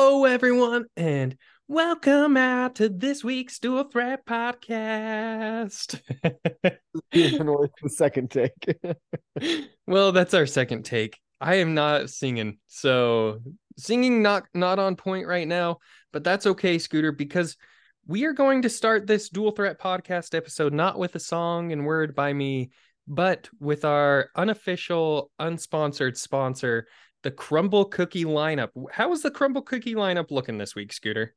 Hello, everyone, and welcome out to this week's Dual Threat Podcast. The second take. well, that's our second take. I am not singing, so singing not not on point right now, but that's okay, Scooter, because we are going to start this Dual Threat Podcast episode not with a song and word by me, but with our unofficial, unsponsored sponsor, the Crumbl Cookie lineup. How is the Crumbl Cookie lineup looking this week, Scooter?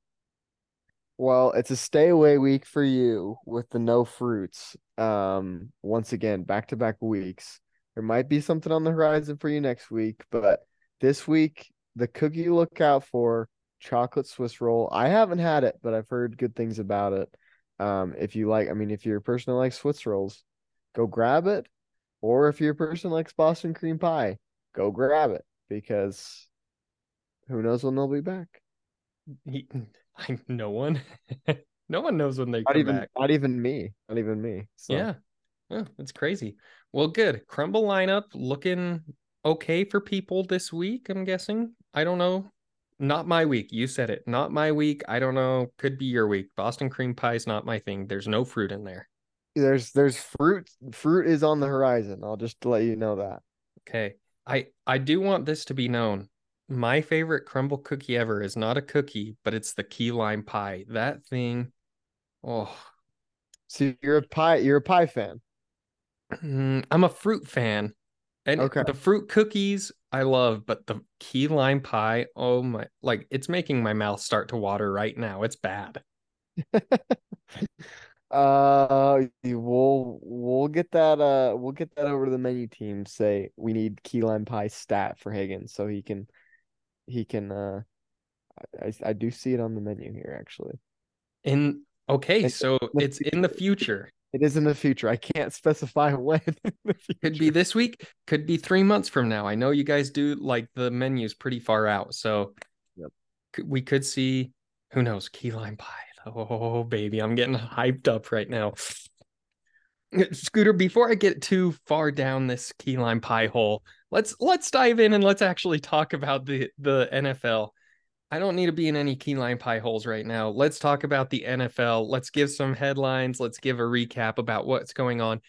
Well, it's a stay away week for you with the no fruits. Um, once again, back to back weeks. There might be something on the horizon for you next week, but this week, the cookie look out for chocolate Swiss roll. I haven't had it, but I've heard good things about it. Um, if you like, I mean, if you're a person that likes Swiss rolls, go grab it. Or if you're a person that likes Boston cream pie, go grab it because who knows when they'll be back. He, I, no one, no one knows when they not come even, back. Not even me. Not even me. So. Yeah, oh, that's crazy. Well, good. Crumbl lineup looking okay for people this week. I'm guessing. I don't know. Not my week. You said it. Not my week. I don't know. Could be your week. Boston cream pie is not my thing. There's no fruit in there. There's there's fruit. Fruit is on the horizon. I'll just let you know that. Okay. I I do want this to be known. My favorite Crumbl cookie ever is not a cookie, but it's the key lime pie. That thing. Oh. So you're a pie. You're a pie fan. Mm, I'm a fruit fan. And okay. the fruit cookies I love, but the key lime pie, oh my, like it's making my mouth start to water right now. It's bad. uh, we'll we'll get that. Uh, we'll get that over to the menu team. Say we need key lime pie stat for Higgins, so he can he can. Uh, I I do see it on the menu here actually. In okay, it's so it's in the future. It is in the future. I can't specify when. Could be this week. Could be three months from now. I know you guys do like the menus pretty far out, so yep. we could see. Who knows? Key lime pie. Oh baby, I'm getting hyped up right now. Scooter, before I get too far down this key lime pie hole, let's let's dive in and let's actually talk about the the NFL. I don't need to be in any key lime pie holes right now. Let's talk about the NFL. Let's give some headlines. Let's give a recap about what's going on.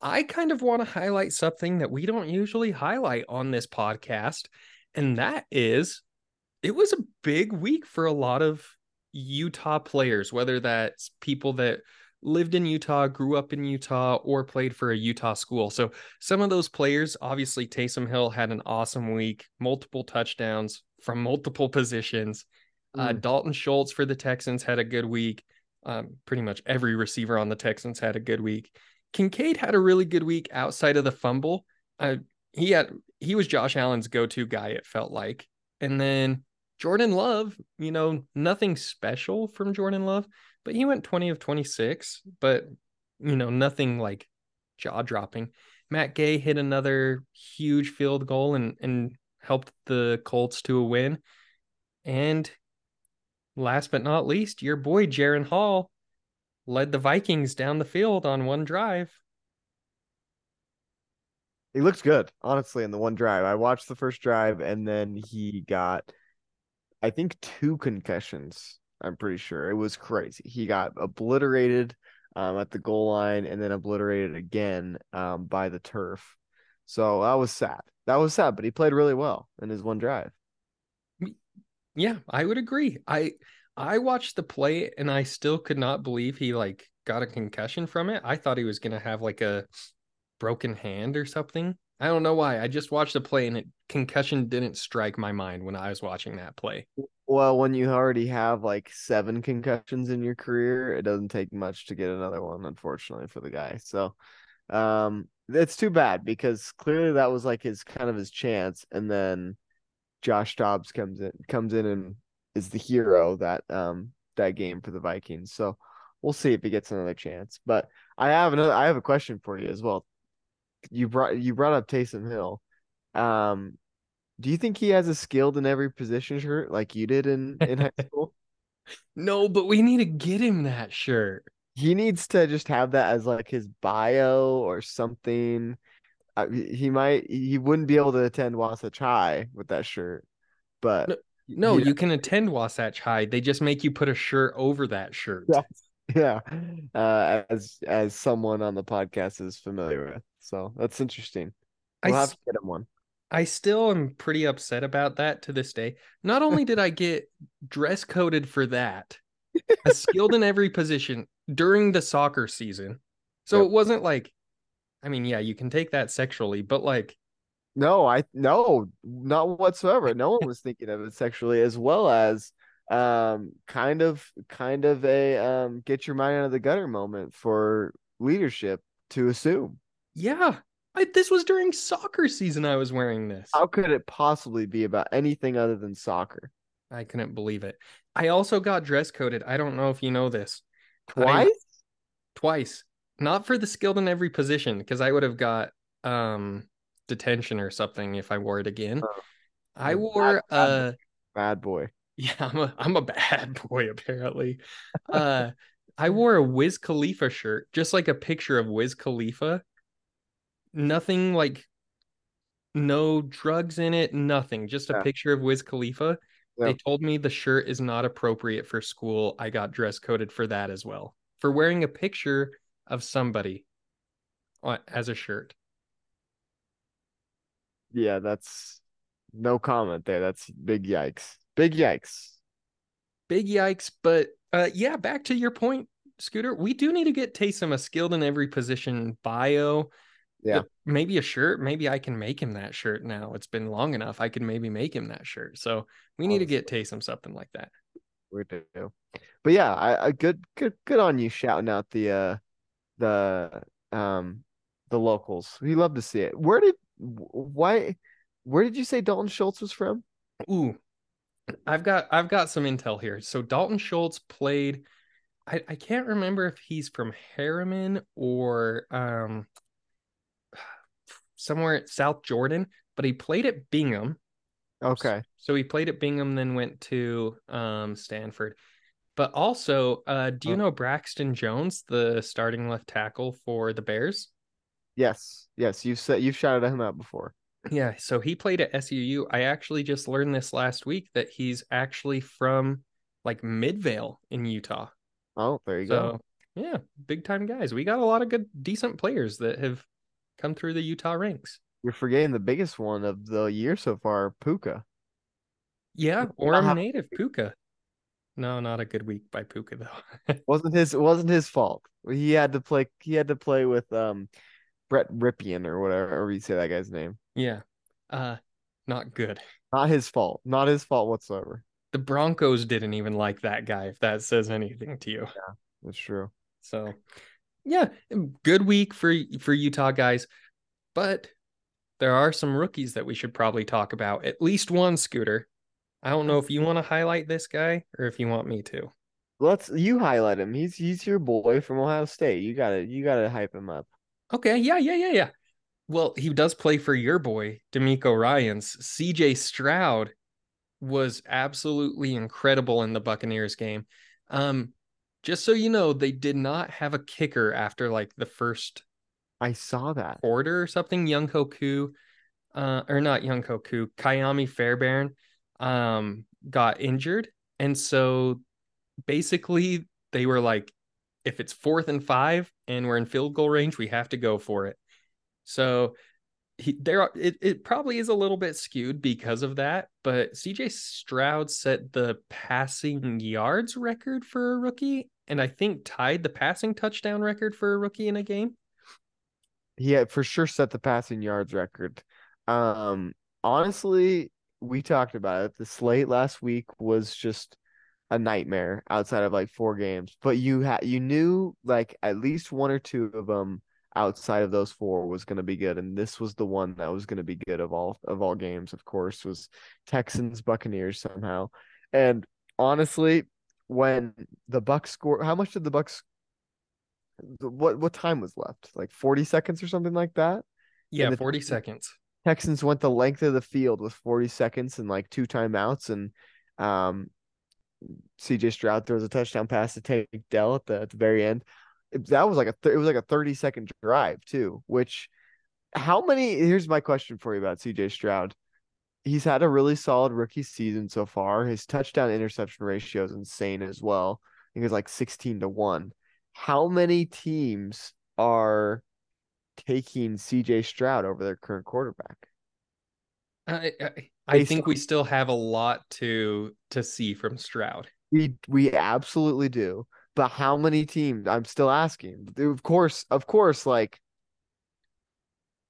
I kind of want to highlight something that we don't usually highlight on this podcast, and that is it was a big week for a lot of Utah players, whether that's people that lived in Utah, grew up in Utah, or played for a Utah school. So some of those players, obviously, Taysom Hill had an awesome week, multiple touchdowns, from multiple positions. Uh, mm. Uh, Dalton Schultz for the Texans had a good week. Um, pretty much every receiver on the Texans had a good week. Kincaid had a really good week outside of the fumble. Uh, he had he was Josh Allen's go-to guy. It felt like, and then Jordan Love. You know, nothing special from Jordan Love, but he went twenty of twenty-six. But you know, nothing like jaw-dropping. Matt Gay hit another huge field goal and and helped the Colts to a win. And last but not least, your boy Jaren Hall led the Vikings down the field on one drive. He looks good, honestly, in the one drive. I watched the first drive and then he got I think two concussions. I'm pretty sure. It was crazy. He got obliterated um, at the goal line and then obliterated again um, by the turf. So that was sad. That was sad, but he played really well in his one drive. Yeah, I would agree. I I watched the play and I still could not believe he like got a concussion from it. I thought he was gonna have like a broken hand or something. I don't know why. I just watched the play and it concussion didn't strike my mind when I was watching that play. Well, when you already have like seven concussions in your career, it doesn't take much to get another one, unfortunately, for the guy. So um it's too bad because clearly that was like his kind of his chance, and then Josh Dobbs comes in comes in and is the hero that um that game for the Vikings. So we'll see if he gets another chance. But I have another I have a question for you as well. You brought you brought up Taysom Hill. Um do you think he has a skilled in every position shirt like you did in in high school? No, but we need to get him that shirt he needs to just have that as like his bio or something. he might he wouldn't be able to attend Wasatch High with that shirt, but No, Yeah. you can attend Wasatch High. They just make you put a shirt over that shirt. Yeah. yeah uh as as someone on the podcast is familiar with so that's interesting I, we'll s- have to get him one I still am pretty upset about that to this day. Not only did I get dress coded for that, skilled in every position during the soccer season. So Yep. it wasn't like, I mean, yeah, you can take that sexually, but like, no i no not whatsoever no one was thinking of it sexually as well as um kind of kind of a um get your mind out of the gutter moment for leadership to assume yeah, I, this was during soccer season. I was wearing this. how could it possibly be about anything other than soccer I couldn't believe it. I also got dress coded. I don't know if you know this. I- twice twice not for the skilled in every position because i would have got um detention or something if i wore it again Oh, i wore uh bad boy yeah i'm a i'm a bad boy apparently uh i wore a wiz khalifa shirt just like a picture of wiz khalifa nothing like no drugs in it nothing just a Yeah. picture of wiz khalifa. They told me the shirt is not appropriate for school. I got dress coded for that as well for wearing a picture of somebody as a shirt. Yeah that's no comment there. That's big yikes. Big yikes. Big yikes but uh yeah back to your point scooter. We do need to get Taysom a skilled in every position bio Yeah. Maybe a shirt maybe i can make him that shirt now it's been long enough i could maybe make him that shirt so we need to get Taysom something like that we do. But yeah, I, I good good good on you shouting out the uh the um the locals. We love to see it. Where did why where did you say Dalton Schultz was from? Ooh, I've got I've got some intel here. So Dalton Schultz played. I, I can't remember if he's from Herriman or um somewhere at South Jordan, but he played at Bingham. Okay. So he played at Bingham, then went to um Stanford. But also, uh, do you Oh. know Braxton Jones, the starting left tackle for the Bears? Yes. Yes, you've said you've shouted him out before. Yeah, so he played at SUU. I actually just learned this last week that he's actually from like Midvale in Utah. Oh, there you go. Yeah, big time guys. We got a lot of good, decent players that have come through the Utah ranks. You're forgetting the biggest one of the year so far, Puka. Yeah, Orem having- native Puka. No, not a good week by Puka though. Wasn't his wasn't his fault. He had to play he had to play with um Brett Rypien or whatever or you say that guy's name. yeah, uh, not good. Not his fault. Not his fault whatsoever. The Broncos didn't even like that guy. If that says anything to you. Yeah, That's true. So, yeah, good week for for Utah guys, but there are some rookies that we should probably talk about. At least one scooter. I don't know if you want to highlight this guy or if you want me to. Let's you highlight him. He's he's your boy from Ohio State. You gotta you gotta hype him up. Okay, yeah, yeah, yeah, yeah. Well, he does play for your boy, DeMeco Ryans. CJ Stroud was absolutely incredible in the Buccaneers game. Um, just so you know, they did not have a kicker after like the first I saw that. quarter or something. Younghoe Koo, uh, or not Younghoe Koo, Ka'imi Fairbairn, um, got injured, and so basically they were like, if it's fourth and five and we're in field goal range, we have to go for it. So he there are it, it probably is a little bit skewed because of that, but CJ Stroud set the passing yards record for a rookie, and I think tied the passing touchdown record for a rookie in a game. He had for sure set the passing yards record. Um honestly, we talked about it. The slate last week was just a nightmare outside of like four games. But you had you knew like at least one or two of them outside of those four was going to be good and this was the one that was going to be good of all of all games of course was Texans Buccaneers somehow. And honestly, when the Bucks score how much did the Bucks what what time was left? Like 40 seconds or something like that? Yeah, the 40 seconds. Texans went the length of the field with 40 seconds and like two timeouts and um CJ Stroud throws a touchdown pass to Tank Dell at the at the very end. That was like a th- it was like a 30 second drive too, which how many here's my question for you about CJ Stroud. he's had a really solid rookie season so far. His touchdown interception ratio is insane as well. I think it's like 16 to 1. How many teams are taking CJ Stroud over their current quarterback? I I, I think we still have a lot to to see from Stroud. We we absolutely do. But how many teams? I'm still asking. Of course, of course, like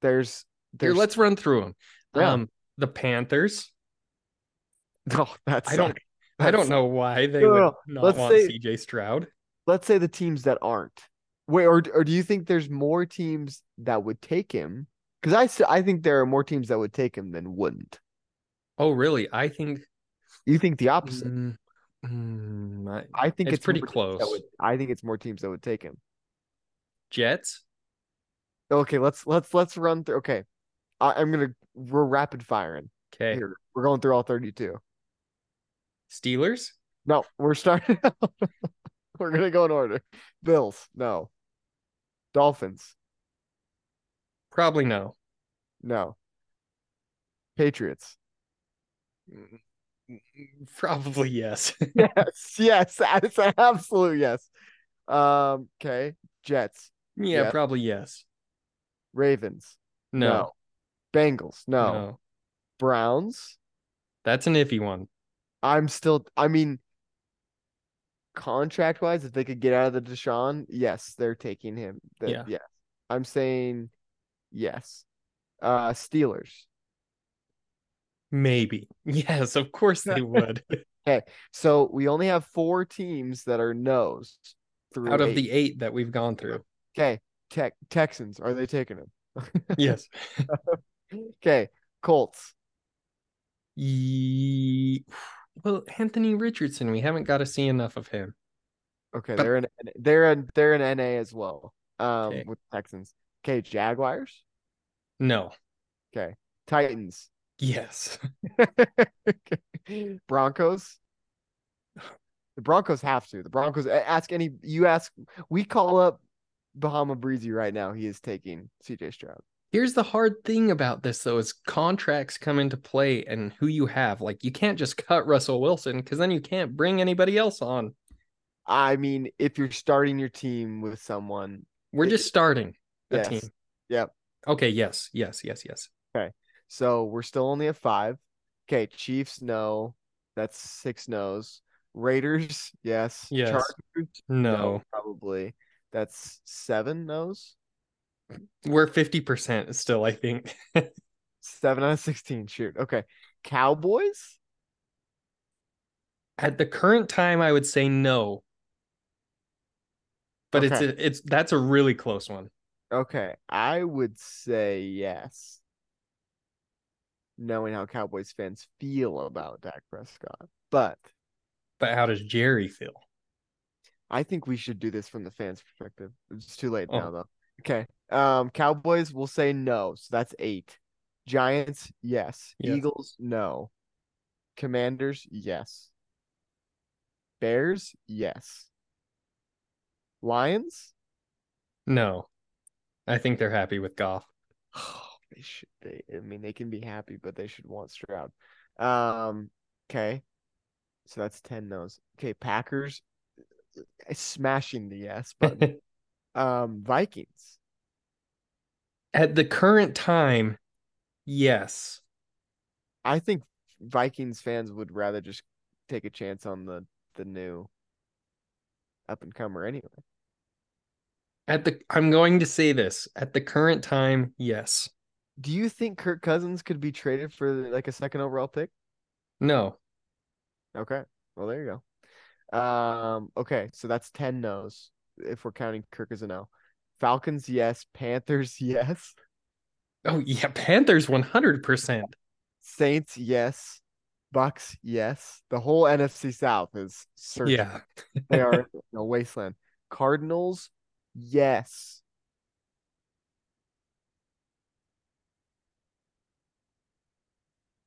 there's there's Here, let's run through them. Yeah. Um the Panthers. No, that's I don't that's, I don't know why they no, would not let's want say, CJ Stroud. Let's say the teams that aren't. Wait, or or do you think there's more teams that would take him? Because I I think there are more teams that would take him than wouldn't. Oh, really? I think you think the opposite. Mm, mm, I, I, think it's, it's pretty close. Would, I think it's more teams that would take him. Jets. Okay, let's let's let's run through. Okay, I, am gonna we're rapid firing. Okay, Here, we're going through all 32. Steelers. No, we're starting. we're gonna go in order. Bills. No. Dolphins. Probably no. No. Patriots. Probably yes. yes, yes, it's an absolute yes. Um, okay. Jets. Yeah, yes. probably yes. Ravens. No. no. Bengals. No. no. Browns. That's an iffy one. I'm still I mean contract wise, if they could get out of the Deshaun, yes, they're taking him. The, yeah. Yes. I'm saying yes. Uh Steelers. Maybe. Yes, of course they would. okay. So we only have four teams that are no's out of eight. the eight that we've gone through. Okay. Tech Texans, are they taking him? yes. okay. Colts. Ye... Well, Anthony Richardson, we haven't got to see enough of him. Okay, but... they're in they're in they're in NA as well. Um okay. with Texans. Okay, Jaguars? No. Okay. Titans. Yes. Mm. Broncos. The Broncos have to. The Broncos ask any you ask we call up Bahama Breezy right now. He is taking CJ Stroud. Here's the hard thing about this though is contracts come into play and who you have. Like you can't just cut Russell Wilson because then you can't bring anybody else on. I mean, if you're starting your team with someone, we're it, just starting a yes. team. Yep. Okay. Yes. Yes. Yes. Yes. So we're still only at five. Okay. Chiefs, no. That's six no's. Raiders, yes. Yes. Chargers, no. no. Probably. That's seven no's. We're 50% still, I think. Seven out of 16. Shoot. Okay. Cowboys? At the current time, I would say no. But okay. it's a, it's that's a really close one. Okay. I would say yes. Knowing how Cowboys fans feel about Dak Prescott. But but how does Jerry feel? I think we should do this from the fans' perspective. It's too late oh. now though. Okay. Um, Cowboys will say no, so that's eight. Giants, yes. yes. Eagles, no. Commanders, yes. Bears, yes. Lions? No. I think they're happy with Goff. They should they I mean they can be happy, but they should want Stroud. Um, okay. So that's 10 no's. Okay, Packers smashing the yes button. um, Vikings at the current time, yes. I think Vikings fans would rather just take a chance on the the new up and comer anyway. At the I'm going to say this. At the current time, yes. Do you think Kirk Cousins could be traded for like a second overall pick? No. Okay. Well, there you go. Um, okay, so that's 10 no's if we're counting Kirk as a no. Falcons, yes. Panthers, yes. Oh yeah, Panthers 100%. Saints, yes. Bucks, yes. The whole NFC South is certain. Yeah. they are a wasteland. Cardinals, yes.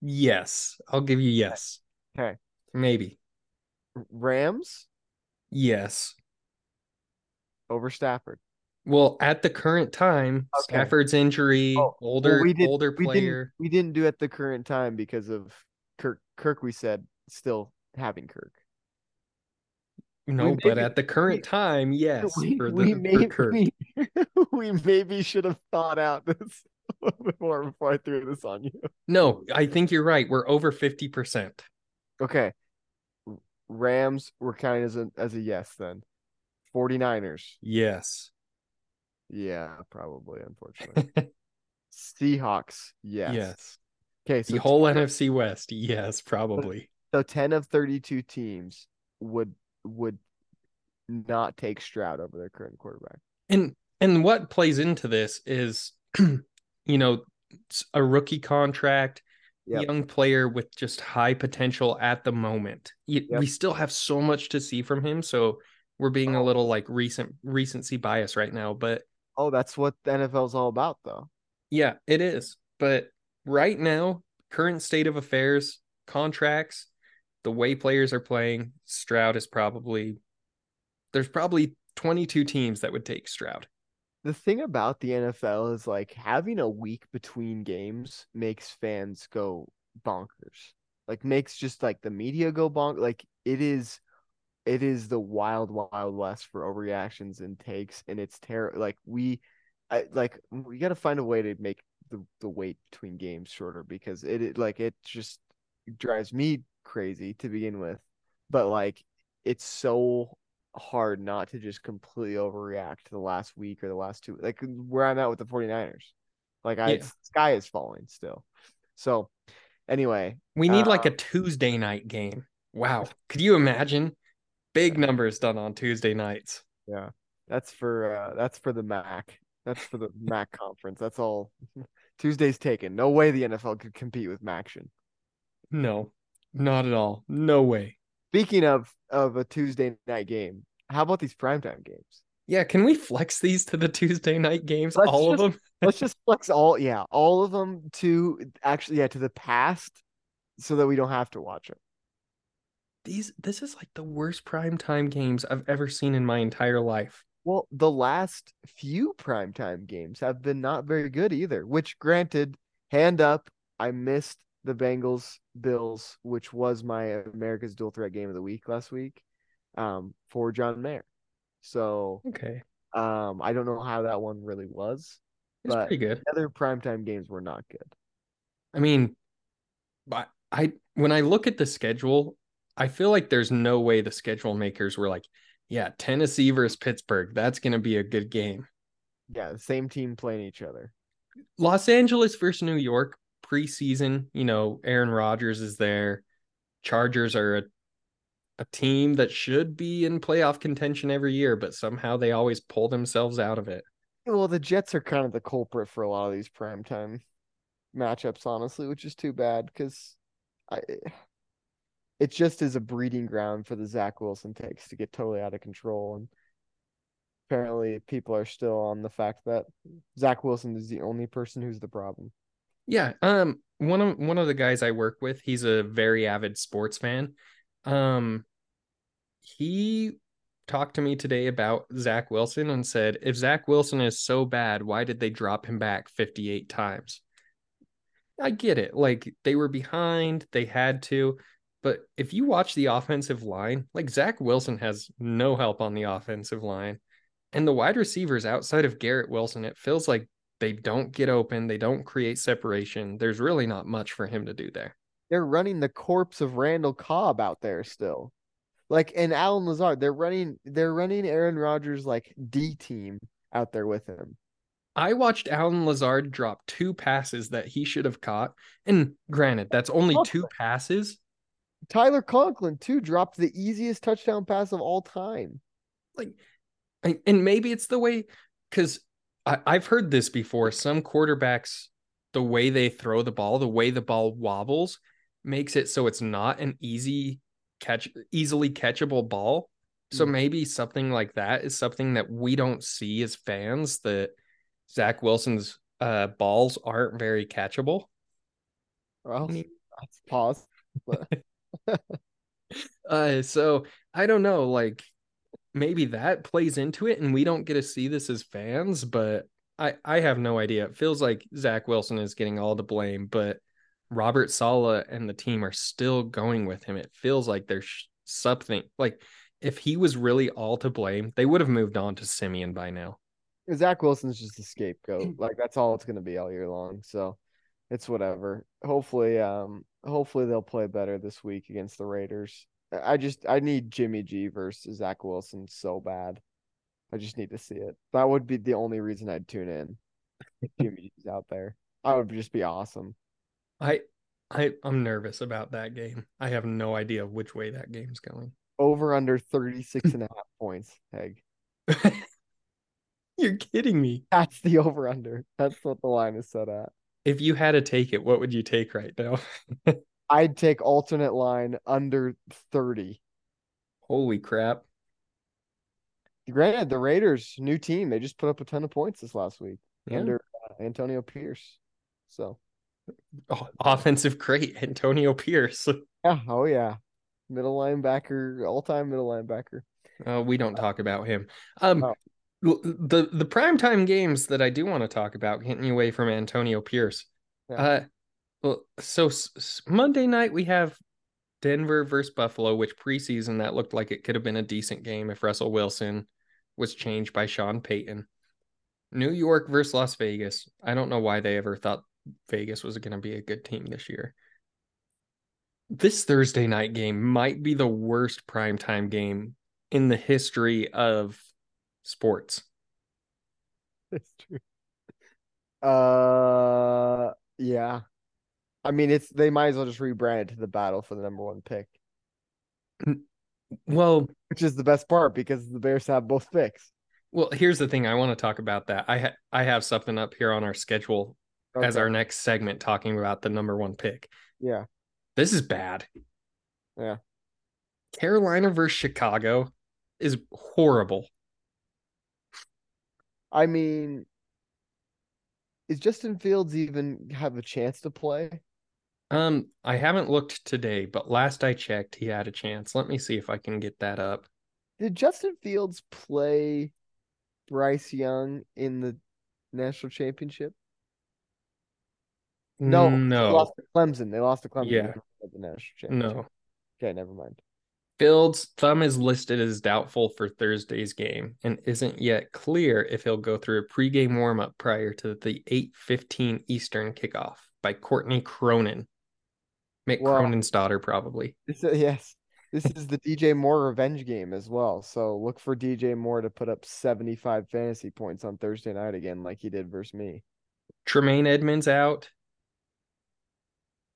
Yes. I'll give you yes. Okay. Maybe. Rams? Yes. Over Stafford. Well, at the current time, Okay. Stafford's injury, Oh, older well, we did, older we player. didn't we didn't do it at the current time because of Kirk. Kirk, we said still having Kirk. No, we but maybe- at the current time, yes, we, for the we, for Kirk. we, we maybe should have thought out this little bit more before I threw this on you. No, I think you're right. We're over 50%. Okay. Rams were counting as a as a yes then. 49ers. Yes. Yeah, probably, unfortunately. Seahawks, yes. Yes. Okay, so The whole 10 of- NFC West. Yes, probably. so 10 of 32 teams would would not take Stroud over their current quarterback. And and what plays into this is you know, a rookie contract, Yep. young player with just high potential at the moment. Yep. We still have so much to see from him, so we're being a Oh. little like recent recency bias right now, but Oh, that's what the NFL's all about though. Yeah, it is. But right now, current state of affairs, contracts, the way players are playing, Stroud is probably there's probably 22 teams that would take Stroud. The thing about the NFL is like having a week between games makes fans go bonkers. Like makes just like the media go bonk. Like it is, it is the wild, wild west for overreactions and takes, and it's terrible. Like we, I like we got to find a way to make the the wait between games shorter because it, it like it just drives me crazy to begin with. But like it's so hard not to just completely overreact to the last week or the last two like where I'm at with the 49ers. Like I Yeah. sky is falling still. So anyway, We need like Uh, a Tuesday night game. Wow. Could you imagine? Big numbers done on Tuesday nights. yeah. That's for uh that's for the MAC. That's for the MAC conference. That's all Tuesday's taken. No way the NFL could compete with MACtion. No, not at all. No way. Speaking of of a Tuesday night game, how about these primetime games? Yeah, can we flex these to the Tuesday night games? Let's all just- of them? Let's just flex all yeah, all of them to actually yeah, to the past so that we don't have to watch it. These this is like the worst primetime games I've ever seen in my entire life. Well, the last few primetime games have been not very good either, which granted, hand up, I missed the Bengals Bills, which was my America's dual threat game of the week last week, um, for John Mayer. So Okay. um I don't know how that one really was. It's But- pretty good. The other primetime games were not good. I mean, but I when I look at the schedule, I feel like there's no way the schedule makers were like, yeah, Tennessee versus Pittsburgh, that's going to be a good game. Yeah, the same team playing each other. Los Angeles versus New York preseason, you know, Aaron Rodgers is there. Chargers are a a team that should be in playoff contention every year, but somehow they always pull themselves out of it. Well, the Jets are kind of the culprit for a lot of these primetime matchups, honestly, which is too bad because I it just is a breeding ground for the Zach Wilson takes to get totally out of control. And apparently people are still on the fact that Zach Wilson is the only person who's the problem. Yeah, um one of one of the guys I work with, he's a very avid sports fan. Um he talked to me today about Zach Wilson and said, if Zach Wilson is so bad, why did they drop him back 58 times? I get it. Like they were behind, they had to. But if you watch the offensive line, like Zach Wilson has no help on the offensive line. And the wide receivers outside of Garrett Wilson, it feels like they don't get open, they don't create separation. There's really not much for him to do there. They're running the corpse of Randall Cobb out there still. Like and Allen Lazard, they're running they're running Aaron Rodgers like D team out there with him. I watched Allen Lazard drop two passes that he should have caught. And granted, that's only two passes. Tyler Conklin too dropped the easiest touchdown pass of all time. Like, and maybe it's the way because I've heard this before. Some quarterbacks, the way they throw the ball, the way the ball wobbles, makes it so it's not an easy catch, easily catchable ball. So Mm. maybe something like that is something that we don't see as fans. That Zach Wilson's uh, balls aren't very catchable. Well, I pause. Uh, so I don't know. Like, maybe that plays into it and we don't get to see this as fans, but I, I have no idea. It feels like Zach Wilson is getting all the blame, but Robert Saleh and the team are still going with him. It feels like there's something like if he was really all to blame, they would have moved on to Siemian by now. Zach Wilson's just a scapegoat. Like that's all it's gonna be all year long. So it's whatever. Hopefully, um, hopefully they'll play better this week against the Raiders. I just I need Jimmy G versus Zach Wilson so bad. I just need to see it. That would be the only reason I'd tune in. If Jimmy G's out there. I would just be awesome. I I I'm nervous about that game. I have no idea which way that game's going. Over under 36 and a half points, Peg. You're kidding me. That's the over under. That's what the line is set at. If you had to take it, what would you take right now? I'd take alternate line under 30. Holy crap. Granted, the Raiders, new team, they just put up a ton of points this last week Yeah. under uh, Antonio Pierce. So, Oh, offensive great Antonio Pierce. yeah, oh yeah. Middle linebacker, all-time middle linebacker. Uh, we don't talk about him. Um, Oh. the the primetime games that I do want to talk about, getting away from Antonio Pierce. Yeah. Uh, well, so s- Monday night we have Denver versus Buffalo, which preseason that looked like it could have been a decent game if Russell Wilson was changed by Sean Payton. New York versus Las Vegas. I don't know why they ever thought Vegas was going to be a good team this year. This Thursday night game might be the worst primetime game in the history of sports. That's true. Uh, yeah. I mean, it's they might as well just rebrand it to the battle for the number one pick, mm, Well, which is the best part because the Bears have both picks. well, here's the thing. I want to talk about that. I ha- I have something up here on our schedule as our next segment talking about the number one pick. yeah, This is bad. Yeah. Carolina versus Chicago is horrible. I mean, is Justin Fields even have a chance to play? Um, I haven't looked today, but last I checked, he had a chance. Let me see if I can get that up. Did Justin Fields play Bryce Young in the national championship? No, no. They lost to Clemson. They lost to Clemson. Yeah. the national championship. no. Okay, never mind. Fields' thumb is listed as doubtful for Thursday's game and isn't yet clear if he'll go through a pregame warmup prior to the 8:15 Eastern kickoff by Courtney Cronin. Mick Well- Cronin's daughter, probably. Yes, this is the DJ Moore revenge game as well. So look for DJ Moore to put up 75 fantasy points on Thursday night again, like he did versus me. Tremaine Edmunds out.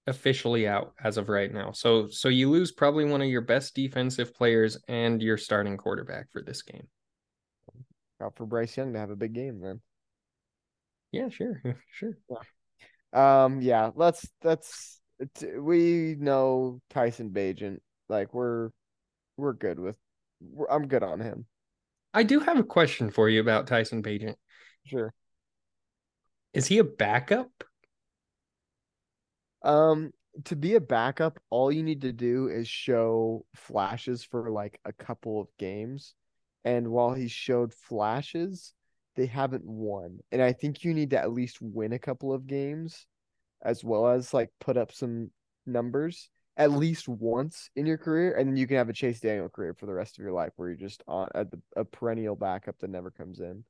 Officially out as of right now. So so you lose probably one of your best defensive players and your starting quarterback for this game. Out for Bryce Young to have a big game then. Yeah, sure. Sure. Um, yeah, let's that's we know Tyson Bagent. Like we're we're good with. We're, I'm good on him. I do have a question for you about Tyson Bagent. Sure. Is he a backup? Um, to be a backup, all you need to do is show flashes for like a couple of games. And while he showed flashes, they haven't won. And I think you need to at least win a couple of games as well as like put up some numbers at least once in your career. And then you can have a Chase Daniel career for the rest of your life where you're just on a, a perennial backup that never comes in.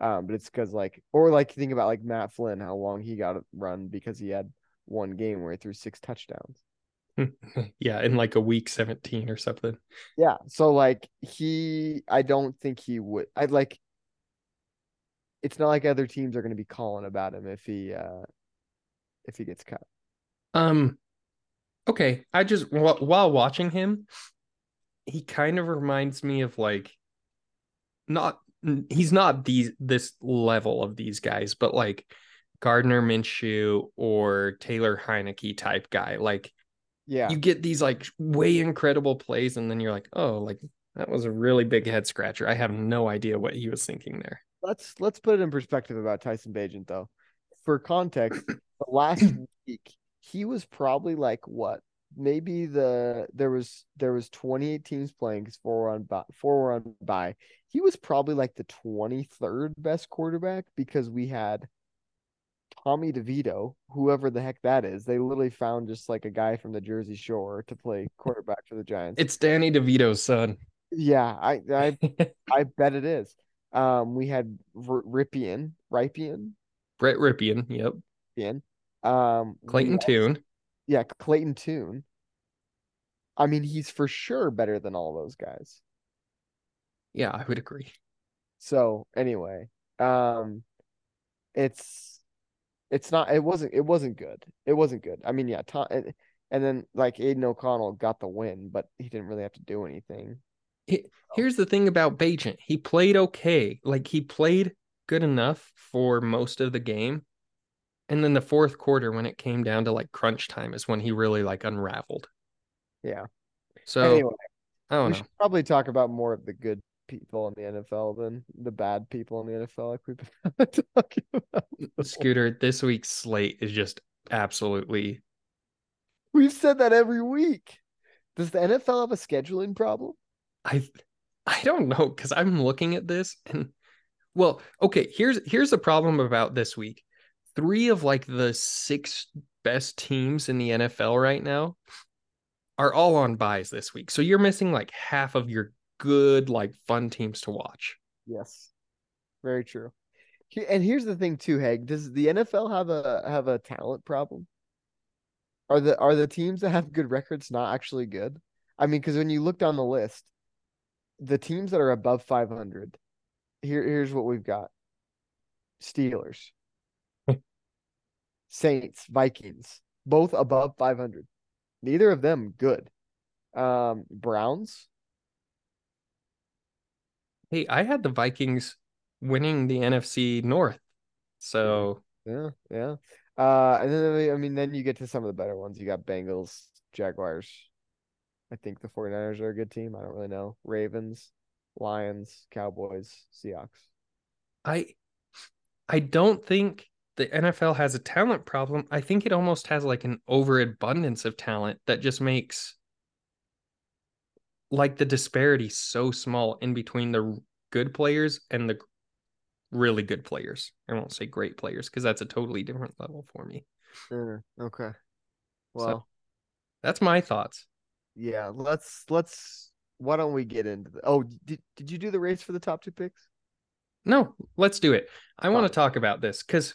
Um, but it's because like, or like think about like Matt Flynn, how long he got run because he had one game where he threw six touchdowns. yeah, in like a week 17 or something. Yeah. So like he I don't think he would I'd like it's not like other teams are gonna be calling about him if he uh if he gets cut. Um okay, I just while watching him, he kind of reminds me of like not he's not these this level of these guys, but like Gardner Minshew or Taylor Heinicke type guy. Like Yeah. you get these like way incredible plays, and then you're like, oh, like that was a really big head scratcher. I have no idea what he was thinking there. let's let's put it in perspective about Tyson Bagent though. For context, the last week he was probably like what maybe the there was there was 28 teams playing because four were on by four were on by. He was probably like the 23rd best quarterback because we had Tommy DeVito, whoever the heck that is. They literally found just like a guy from the Jersey Shore to play quarterback for the Giants. It's Danny DeVito's son. Yeah, I I I bet it is. Um, we had R- Ripian, Rypien, Brett Rypien. Yep. Ripien. Um, Clayton Tune. Yeah, Clayton Tune. I mean, he's for sure better than all those guys. Yeah, I would agree. So anyway, um, it's it's not. It wasn't. It wasn't good. It wasn't good. I mean, yeah. Tom, and, and then like Aidan O'Connell got the win, but he didn't really have to do anything. Here's the thing about Bagent. He played okay. Like he played good enough for most of the game. And then the fourth quarter, when it came down to like crunch time, is when he really like unraveled. Yeah. So anyway, I don't we know. should probably talk about more of the good people in the NFL than the bad people in the NFL, like we've been talking about. Scooter, this week's slate is just absolutely We've said that every week. Does the NFL have a scheduling problem? I I don't know because I'm looking at this and well, okay, here's here's the problem about this week. Three of like the six best teams in the NFL right now are all on buys this week. So you're missing like half of your good, like fun teams to watch. Yes, very true. And here's the thing too, Heg. Does the NFL have a have a talent problem? Are the are the teams that have good records not actually good? I mean, because when you look down the list, the teams that are above 500, here here's what we've got: Steelers, Saints, Vikings, both above 500. Neither of them good. Um, Browns, Hey, I had the Vikings winning the NFC North. So Yeah, yeah. Uh, and then I mean, then you get to some of the better ones. You got Bengals, Jaguars. I think the 49ers are a good team. I don't really know. Ravens, Lions, Cowboys, Seahawks. I I don't think the NFL has a talent problem. I think it almost has like an overabundance of talent that just makes like the disparity so small in between the good players and the really good players. I won't say great players because that's a totally different level for me. Uh, okay. Well, That's my thoughts. yeah. Let's let's. Why don't we get into the? Oh, did did you do the race for the top two picks? No, let's do it. I want to talk about this because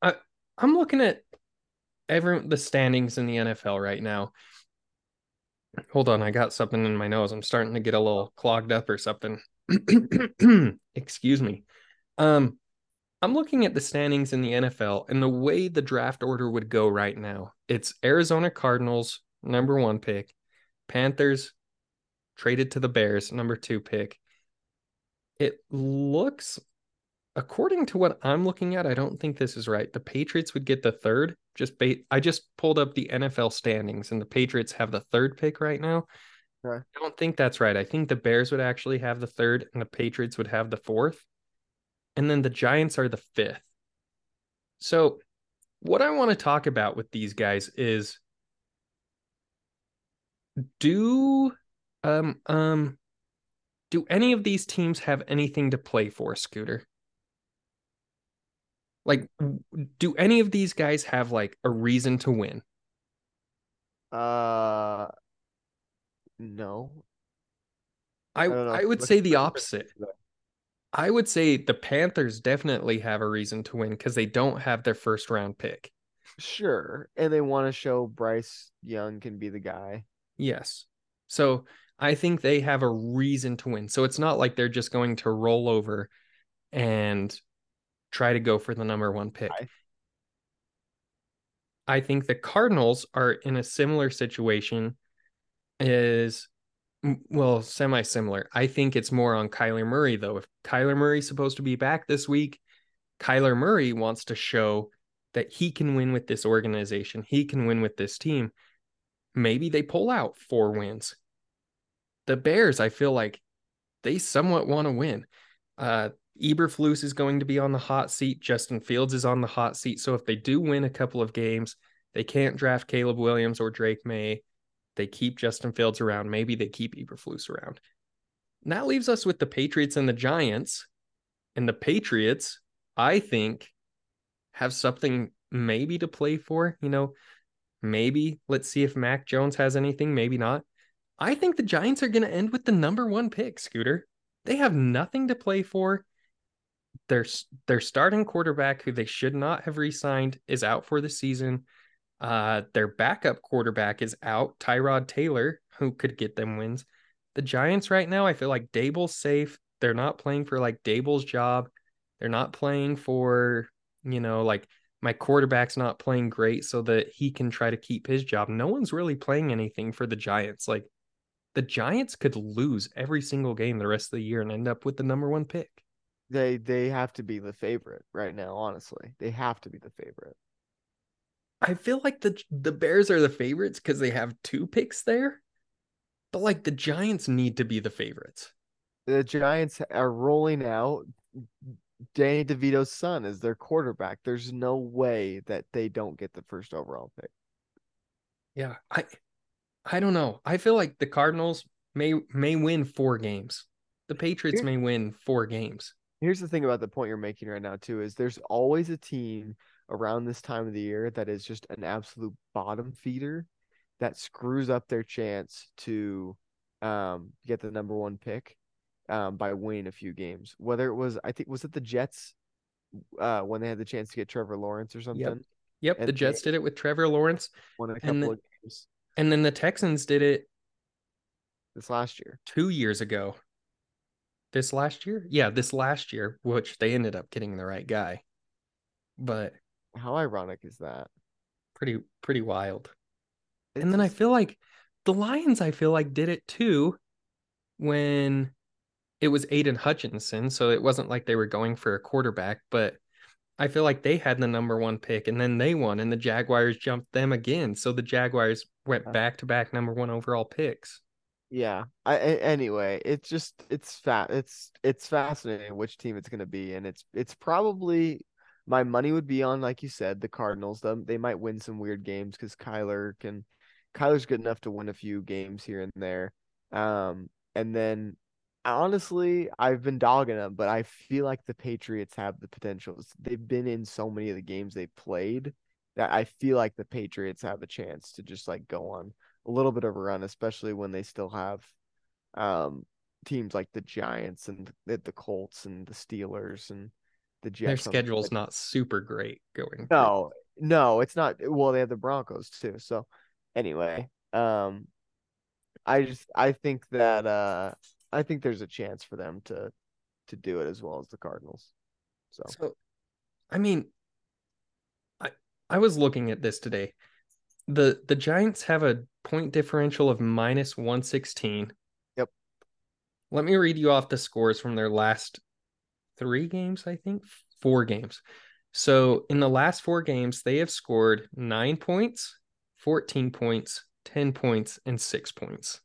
I I'm looking at every the standings in the NFL right now. Hold on, I got something in my nose. I'm starting to get a little clogged up or something. Excuse me. Um, I'm looking at the standings in the NFL and the way the draft order would go right now. It's Arizona Cardinals, number one pick, Panthers traded to the Bears, number two pick. It looks, according to what I'm looking at, I don't think this is right. The Patriots would get the third. Just ba- I just pulled up the NFL standings, and the Patriots have the third pick right now. Okay. I don't think that's right. I think the Bears would actually have the third, and the Patriots would have the fourth, and then the Giants are the fifth. So, what I want to talk about with these guys is do um um do any of these teams have anything to play for, Scooter? Like, do any of these guys have like a reason to win? Uh, no. I don't. I would Look say the- opposite. I would say the Panthers definitely have a reason to win because they don't have their first round pick. Sure, and they want to show Bryce Young can be the guy. Yes. So I think they have a reason to win. So it's not like they're just going to roll over and try to go for the number one pick. I- I think the Cardinals are in a similar situation is well, semi similar. I think it's more on Kyler Murray though. If Kyler Murray's supposed to be back this week, Kyler Murray wants to show that he can win with this organization. He can win with this team. Maybe they pull out four wins. The Bears, I feel like they somewhat want to win. Uh Eberflus is going to be on the hot seat. Justin Fields is on the hot seat. So if they do win a couple of games, they can't draft Caleb Williams or Drake Maye. They keep Justin Fields around. Maybe they keep Eberflus around. And that leaves us with the Patriots and the Giants. And the Patriots, I think, have something maybe to play for. You know, maybe let's see if Mac Jones has anything. Maybe not. I think the Giants are going to end with the number one pick, Scooter. They have nothing to play for. Their, their starting quarterback, who they should not have re signed, is out for the season. Uh, their backup quarterback is out, Tyrod Taylor, who could get them wins. The Giants right now, I feel like Daboll's safe. They're not playing for like Daboll's job. They're not playing for, you know, like my quarterback's not playing great so that he can try to keep his job. No one's really playing anything for the Giants. Like the Giants could lose every single game the rest of the year and end up with the number one pick. They they have to be the favorite right now, honestly. They have to be the favorite. I feel like the the Bears are the favorites because they have two picks there, but like the Giants need to be the favorites. The Giants are rolling out Danny DeVito's son as their quarterback. There's no way that they don't get the first overall pick. Yeah, I I don't know. I feel like the Cardinals may may win four games. The Patriots Here, may win four games. Here's the thing about the point you're making right now too is there's always a team around this time of the year that is just an absolute bottom feeder that screws up their chance to um, get the number one pick um, by winning a few games. Whether it was, I think, was it the Jets uh, when they had the chance to get Trevor Lawrence or something? Yep, yep. the Jets did it with Trevor Lawrence. Won a couple the, of games. And then the Texans did it this last year, two years ago. This last year, yeah, this last year, which they ended up getting the right guy. But how ironic is that? Pretty pretty wild. It's and then. I feel like the Lions I feel like did it too when it was Aidan Hutchinson, so it wasn't like they were going for a quarterback, but I feel like they had the number 1 pick and then they won and the Jaguars jumped them again. So the Jaguars went back to back number 1 overall picks. Yeah. I, anyway, it's just it's fat it's it's fascinating which team it's going to be and it's it's probably my money would be on, like you said, the Cardinals. Them they might win some weird games because Kyler can. Kyler's good enough to win a few games here and there. Um, and then honestly, I've been dogging them, but I feel like the Patriots have the potential. They've been in so many of the games they played that I feel like the Patriots have a chance to just like go on a little bit of a run, especially when they still have um teams like the Giants and the, the Colts and the Steelers and the Jets. Their schedule's not super great going. No, through. no, it's not. Well, they have the Broncos too. So anyway, um, I just I think that uh I think there's a chance for them to to do it as well as the Cardinals. So, so I mean, I I was looking at this today. The the Giants have a point differential of minus 116. Yep. Let me read you off the scores from their last three games, I think, four games. So in the last four games, they have scored nine points, 14 points, 10 points, and six points.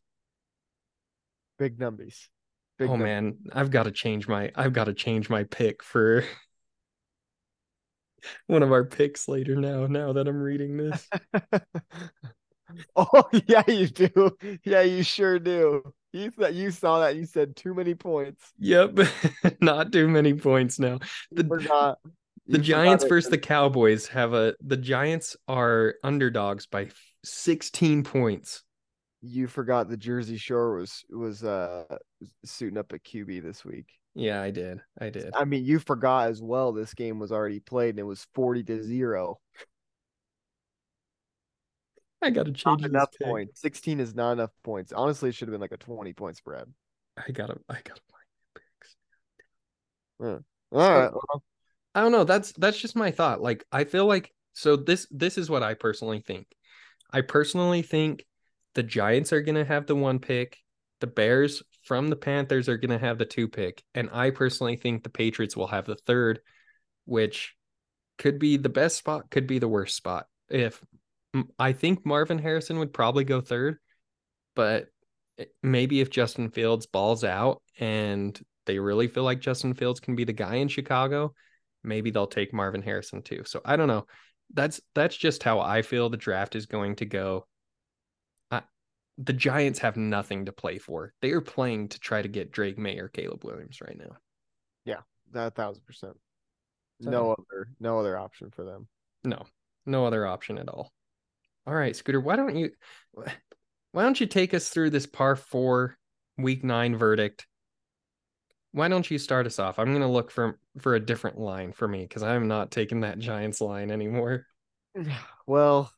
Big numbers. Big oh numbers. man, I've got to change my I've got to change my pick for one of our picks later now, now that I'm reading this. oh yeah, you do. Yeah, you sure do. You thought you saw that. You said too many points. Yep, not too many points now. The, not, the Giants versus the Cowboys have a. The Giants are underdogs by 16 points. You forgot the Jersey Shore was was uh suiting up a QB this week. Yeah, I did. I did. I mean, you forgot as well. This game was already played and it was 40 to zero. I gotta change not enough pick. points. Sixteen is not enough points. Honestly, it should have been like a twenty point spread. I gotta, I gotta find picks. Yeah. All right. Well, I don't know. That's that's just my thought. Like, I feel like so. This this is what I personally think. I personally think the Giants are gonna have the one pick. The Bears from the Panthers are gonna have the two pick, and I personally think the Patriots will have the third, which could be the best spot, could be the worst spot. If I think Marvin Harrison would probably go third, but maybe if Justin Fields balls out and they really feel like Justin Fields can be the guy in Chicago, maybe they'll take Marvin Harrison too. So I don't know. That's that's just how I feel the draft is going to go. The Giants have nothing to play for. They are playing to try to get Drake Maye or Caleb Williams right now. Yeah, that thousand percent. No other no other option for them. No, no other option at all. All right, Scooter, why don't you why don't you take us through this par four week nine verdict? Why don't you start us off? I'm gonna look for for a different line for me because I'm not taking that Giants line anymore. Well,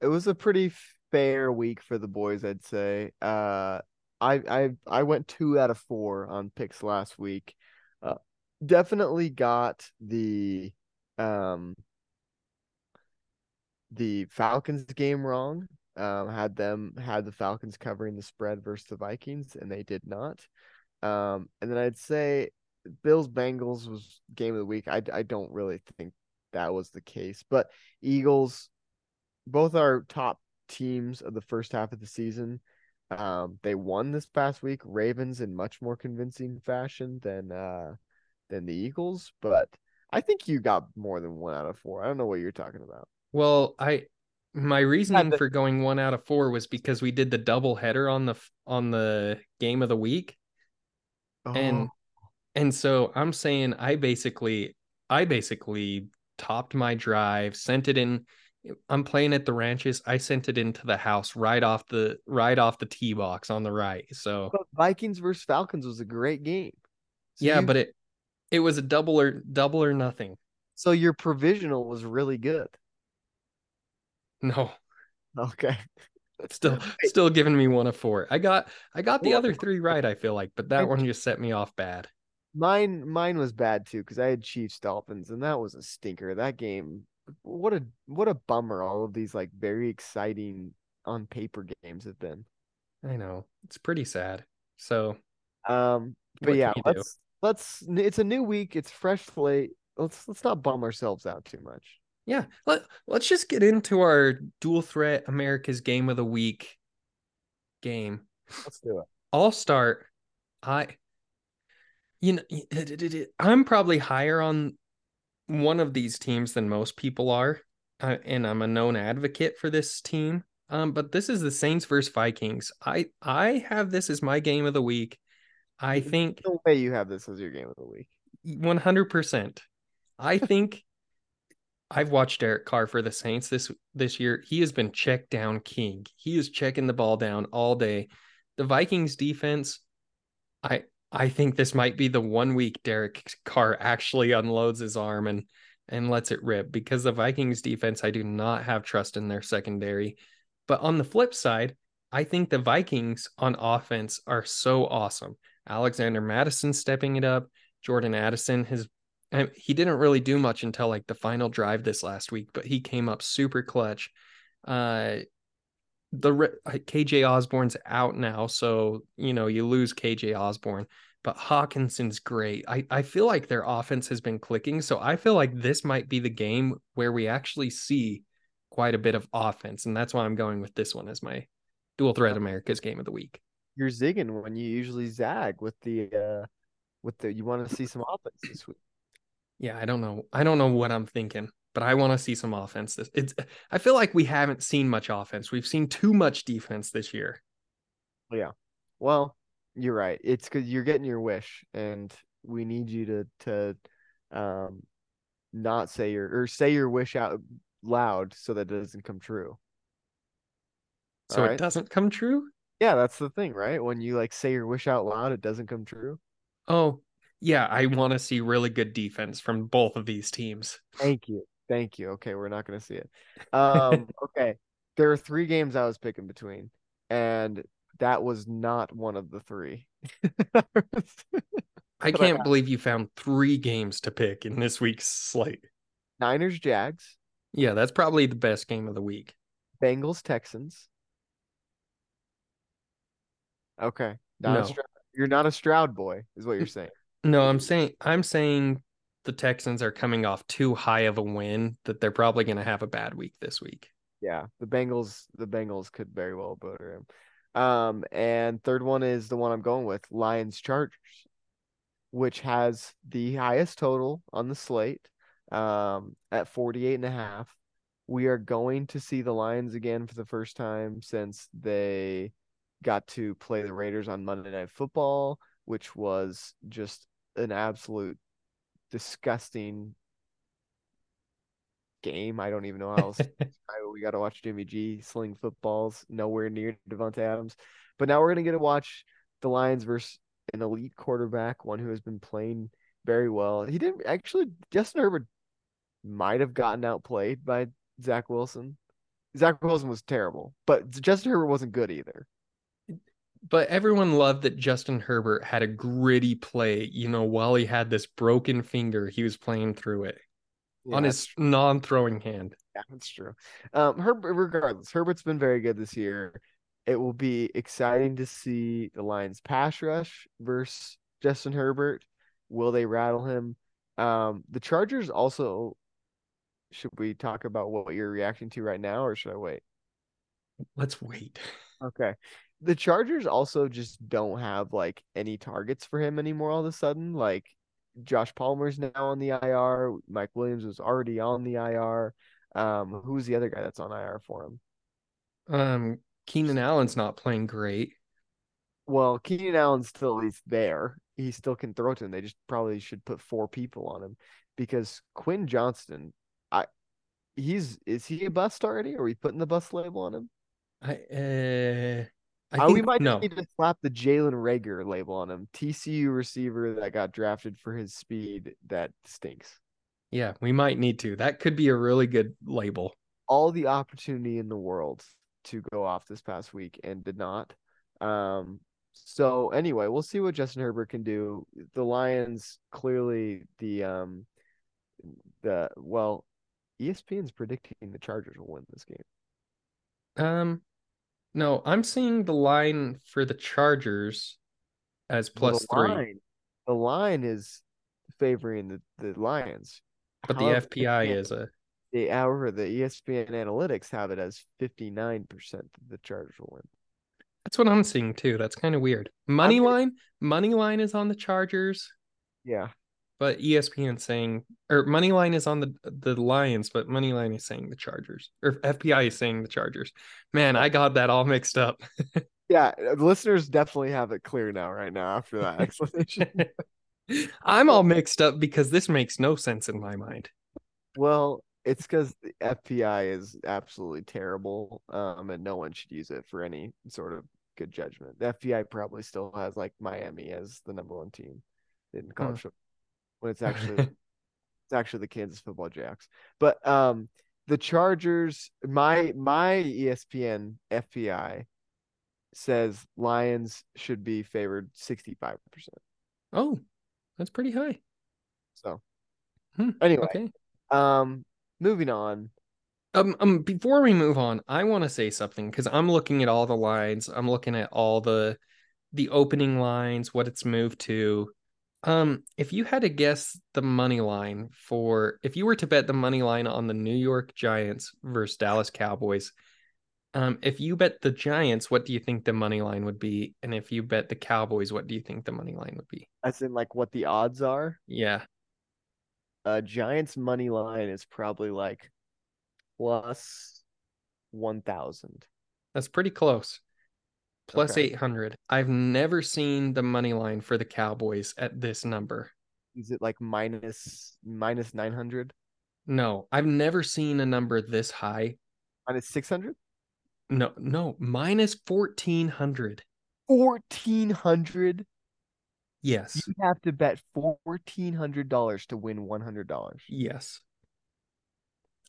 it was a pretty fair week for the boys, I'd say. Uh, I I I went two out of four on picks last week. Uh, definitely got the um the Falcons game wrong. Um, had them had the Falcons covering the spread versus the Vikings, and they did not. Um, and then I'd say Bills Bengals was game of the week. I I don't really think that was the case, but Eagles, both our top teams of the first half of the season. Um, they won this past week. Ravens in much more convincing fashion than uh than the Eagles, but I think you got more than one out of four. I don't know what you're talking about. Well, I my reasoning for going one out of four was because we did the double header on the on the game of the week, oh. and and so I'm saying I basically I basically topped my drive, sent it in. I'm playing at the ranches. I sent it into the house right off the right off the tee box on the right. So but Vikings versus Falcons was a great game. So yeah, you... but it it was a double or double or nothing. So your provisional was really good. No. Okay. still still giving me one of four. I got I got the other three right, I feel like, but that one just set me off bad. Mine mine was bad too, because I had Chiefs Dolphins, and that was a stinker. That game what a what a bummer all of these like very exciting on paper games have been. I know. It's pretty sad. So um but yeah, let's let's it's a new week, it's fresh slate. Let's let's not bum ourselves out too much. Yeah, let let's just get into our dual threat America's game of the week game. Let's do it. I'll start. I you know I'm probably higher on one of these teams than most people are, uh, and I'm a known advocate for this team. Um, but this is the Saints versus Vikings. I I have this as my game of the week. I think no way you have this as your game of the week. One hundred percent. I think I've watched Derek Carr for the Saints this this year. He has been check down king. He is checking the ball down all day. The Vikings defense, I I think this might be the one week Derek Carr actually unloads his arm and and lets it rip because the Vikings defense I do not have trust in their secondary. But on the flip side, I think the Vikings on offense are so awesome. Alexander Mattison stepping it up, Jordan Addison has he didn't really do much until like the final drive this last week, but he came up super clutch. Uh, the KJ Osborne's out now, so you know you lose KJ Osborne, but Hockenson's great. I I feel like their offense has been clicking, so I feel like this might be the game where we actually see quite a bit of offense, and that's why I'm going with this one as my dual threat America's game of the week. You're zigging when you usually zag with the uh with the you want to see some offense this week yeah, I don't know. I don't know what I'm thinking, but I want to see some offense. This it's I feel like we haven't seen much offense. We've seen too much defense this year. Yeah. Well, you're right. It's cuz you're getting your wish and we need you to to um not say your or say your wish out loud so that it doesn't come true. So it doesn't come true? Yeah, that's the thing, right? When you like say your wish out loud, it doesn't come true. Oh, yeah, I want to see really good defense from both of these teams. Thank you. Thank you. Okay, we're not going to see it. Um, okay. There are three games I was picking between, and that was not one of the three. I can't I believe you found three games to pick in this week's slate. Niners, Jags. Yeah, that's probably the best game of the week. Bengals, Texans. Okay. Not no. Stroud, you're not a Stroud boy, is what you're saying. No, I'm saying I'm saying the Texans are coming off too high of a win that they're probably going to have a bad week this week. Yeah, the Bengals the Bengals could very well butter him. Um, and third one is the one I'm going with, Lions Chargers, which has the highest total on the slate um, at 48 and a half. We are going to see the Lions again for the first time since they got to play the Raiders on Monday Night Football, which was just an absolute disgusting game. I don't even know how else. we got to watch Jimmy G sling footballs nowhere near Davante Adams. But now we're gonna get to watch the Lions versus an elite quarterback, one who has been playing very well. He didn't actually. Justin Herbert might have gotten outplayed by Zach Wilson. Zach Wilson was terrible, but Justin Herbert wasn't good either. But everyone loved that Justin Herbert had a gritty play. You know, while he had this broken finger, he was playing through it yeah. on his non-throwing hand. Yeah, that's true. Um, Herbert, regardless, Herbert's been very good this year. It will be exciting to see the Lions pass rush versus Justin Herbert. Will they rattle him? Um, the Chargers also. Should we talk about what you're reacting to right now, or should I wait? Let's wait. Okay. The Chargers also just don't have like any targets for him anymore all of a sudden. Like Josh Palmer's now on the IR. Mike Williams was already on the IR. Um, who's the other guy that's on IR for him? Um, Keenan Allen's not playing great. Well, Keenan Allen's still he's there. He still can throw to him. They just probably should put four people on him because Quentin Johnston, I he's is he a bust already? Are we putting the bust label on him? I uh I uh, think, we might no. need to slap the Jalen Reagor label on him. TCU receiver that got drafted for his speed that stinks. Yeah, we might need to. That could be a really good label. All the opportunity in the world to go off this past week and did not. Um, so anyway, we'll see what Justin Herbert can do. The Lions clearly the um the well, ESPN's predicting the Chargers will win this game. Um no, I'm seeing the line for the Chargers as plus the three. Line, the line is favoring the, the Lions. But the FPI is a the hour the ESPN analytics have it as 59% that the Chargers will win. That's what I'm seeing too. That's kind of weird. Money line, money line is on the Chargers. Yeah. But ESPN saying or money line is on the the Lions, but money line is saying the Chargers. Or FPI is saying the Chargers. Man, I got that all mixed up. yeah, listeners definitely have it clear now right now after that explanation. I'm all mixed up because this makes no sense in my mind. Well, it's because the FPI is absolutely terrible, um, and no one should use it for any sort of good judgment. The FPI probably still has like Miami as the number one team in college football when it's actually it's actually the Kansas Football Jacks. But um, the Chargers, my my ESPN FPI says Lions should be favored sixty five percent. Oh, that's pretty high. So hmm, anyway, okay. um, moving on. Um, um, before we move on, I want to say something because I'm looking at all the lines. I'm looking at all the the opening lines, what it's moved to. Um, if you had to guess the money line for if you were to bet the money line on the New York Giants versus Dallas Cowboys, um, if you bet the Giants, what do you think the money line would be? And if you bet the Cowboys, what do you think the money line would be? As in like what the odds are? Yeah uh Giants money line is probably like plus 1000. That's pretty close. Plus okay. 800. I've never seen the money line for the Cowboys at this number. Is it like minus minus 900? No, I've never seen a number this high. Minus 600? No, no, minus 1400. 1400? Yes. You have to bet fourteen hundred dollars to win one hundred dollars. Yes.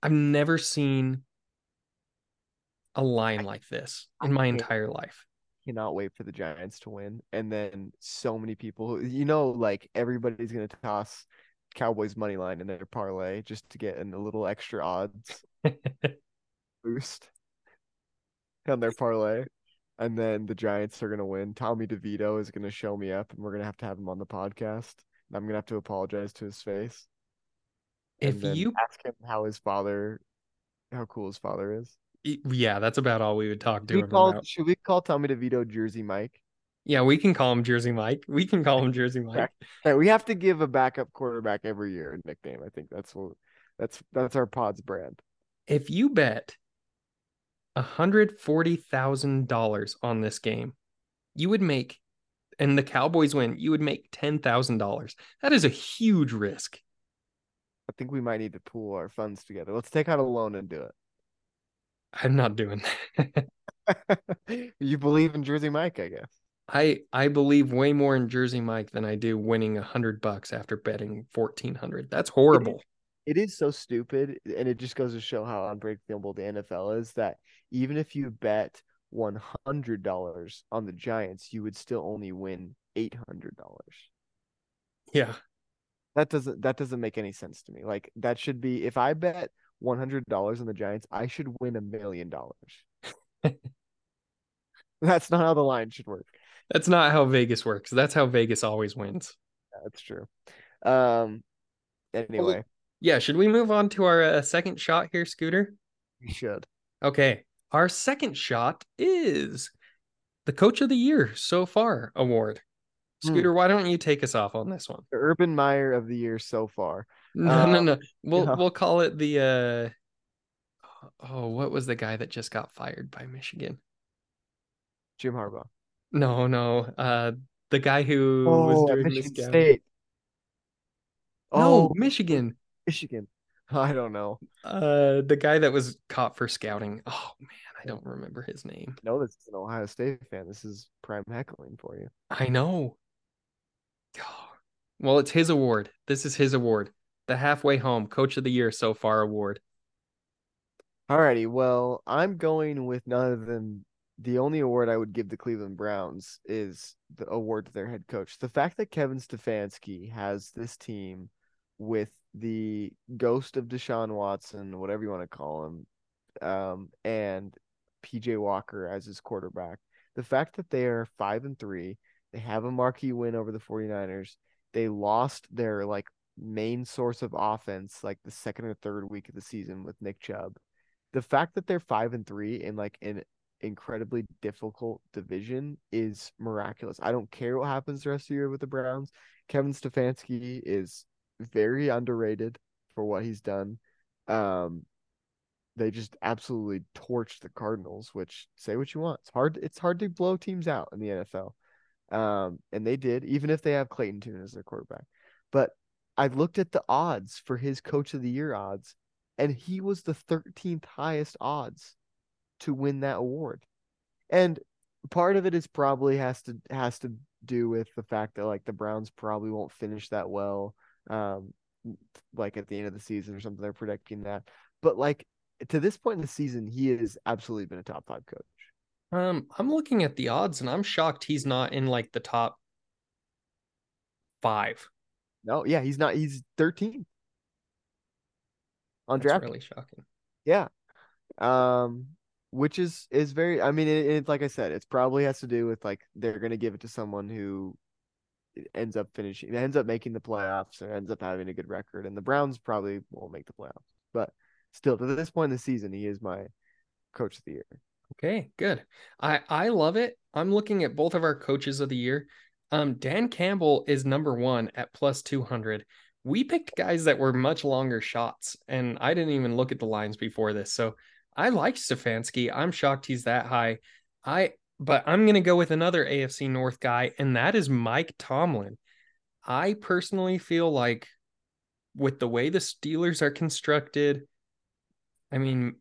I've never seen a line I, like this in my entire life. Cannot wait for the Giants to win. And then so many people you know, like everybody's gonna toss Cowboys money line in their parlay just to get in a little extra odds boost on their parlay and then the Giants are gonna win. Tommy DeVito is gonna show me up, and we're gonna have to have him on the podcast. And I'm gonna have to apologize to his face. If you ask him how his father, how cool his father is. Yeah, that's about all we would talk to should him call, about. Should we call Tommy DeVito Jersey Mike? Yeah, we can call him Jersey Mike. We can call him Jersey Mike. Hey, we have to give a backup quarterback every year a nickname. I think that's what that's that's our pod's brand. If you bet $140,000 on this game. you would make, and the Cowboys win, you would make ten thousand dollars. That is a huge risk. I think we might need to pool our funds together. Let's take out a loan and do it. I'm not doing that. you believe in Jersey Mike, I guess. I I believe way more in Jersey Mike than I do winning a hundred bucks after betting fourteen hundred. That's horrible. It is, it is so stupid, and it just goes to show how unbreakable the NFL is. That even if you bet one hundred dollars on the Giants, you would still only win eight hundred dollars. Yeah, that doesn't that doesn't make any sense to me. Like that should be if I bet one hundred dollars on the Giants, I should win a million dollars. That's not how the line should work. That's not how Vegas works. That's how Vegas always wins. That's true. Um. Anyway. Well, yeah. Should we move on to our uh, second shot here, Scooter? We should. Okay. Our second shot is the Coach of the Year so far award. Hmm. Scooter, why don't you take us off on this one? The Urban Meyer of the year so far. No, um, no, no. We'll yeah. we'll call it the uh oh, what was the guy that just got fired by Michigan? Jim Harbaugh. No, no. Uh the guy who oh, was doing Michigan this State. No, oh, Michigan. Michigan. I don't know. Uh the guy that was caught for scouting. Oh man, I don't remember his name. No, this is an Ohio State fan. This is prime heckling for you. I know. Well, it's his award. This is his award. The halfway home coach of the year so far award. Alrighty, well, I'm going with none other than the only award I would give the Cleveland Browns is the award to their head coach. The fact that Kevin Stefanski has this team with the ghost of Deshaun Watson, whatever you want to call him, um, and PJ Walker as his quarterback. The fact that they are five and three, they have a marquee win over the 49ers. They lost their like main source of offense like the second or third week of the season with Nick Chubb. The fact that they're five and three in like an incredibly difficult division is miraculous. I don't care what happens the rest of the year with the Browns. Kevin Stefanski is very underrated for what he's done. Um, they just absolutely torched the Cardinals, which say what you want. It's hard it's hard to blow teams out in the NFL. Um, and they did, even if they have Clayton Tune as their quarterback. But I looked at the odds for his coach of the year odds, and he was the 13th highest odds to win that award. And part of it is probably has to has to do with the fact that like the Browns probably won't finish that well. Um, like at the end of the season or something, they're predicting that. But like to this point in the season, he has absolutely been a top five coach. Um, I'm looking at the odds and I'm shocked he's not in like the top five. No, yeah, he's not. He's 13 on draft. Really shocking. Yeah, um, which is is very. I mean, it, it, like I said, it's probably has to do with like they're gonna give it to someone who ends up finishing, ends up making the playoffs, or ends up having a good record, and the Browns probably won't make the playoffs, but still, to this point in the season, he is my coach of the year. Okay, good. I I love it. I'm looking at both of our coaches of the year. Um, Dan Campbell is number one at plus 200. We picked guys that were much longer shots, and I didn't even look at the lines before this. So I like Stefanski. I'm shocked he's that high. I but I'm gonna go with another AFC North guy, and that is Mike Tomlin. I personally feel like with the way the Steelers are constructed, I mean,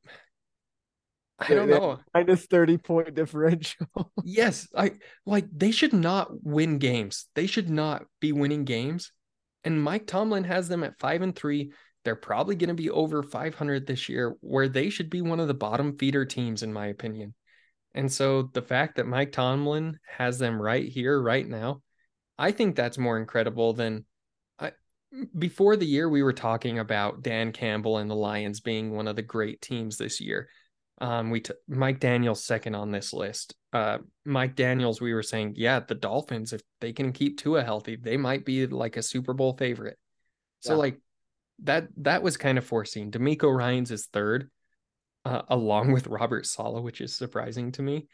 I don't know. Minus 30 point differential. yes. I like they should not win games. They should not be winning games. And Mike Tomlin has them at five and three. They're probably going to be over 500 this year, where they should be one of the bottom feeder teams, in my opinion. And so the fact that Mike Tomlin has them right here, right now, I think that's more incredible than I, before the year we were talking about Dan Campbell and the Lions being one of the great teams this year. Um, we t- Mike Daniels second on this list. Uh, Mike Daniels, we were saying, yeah, the Dolphins, if they can keep Tua healthy, they might be like a Super Bowl favorite. So yeah. like that that was kind of foreseen. DeMeco Ryans is third, uh, along with Robert Saleh, which is surprising to me.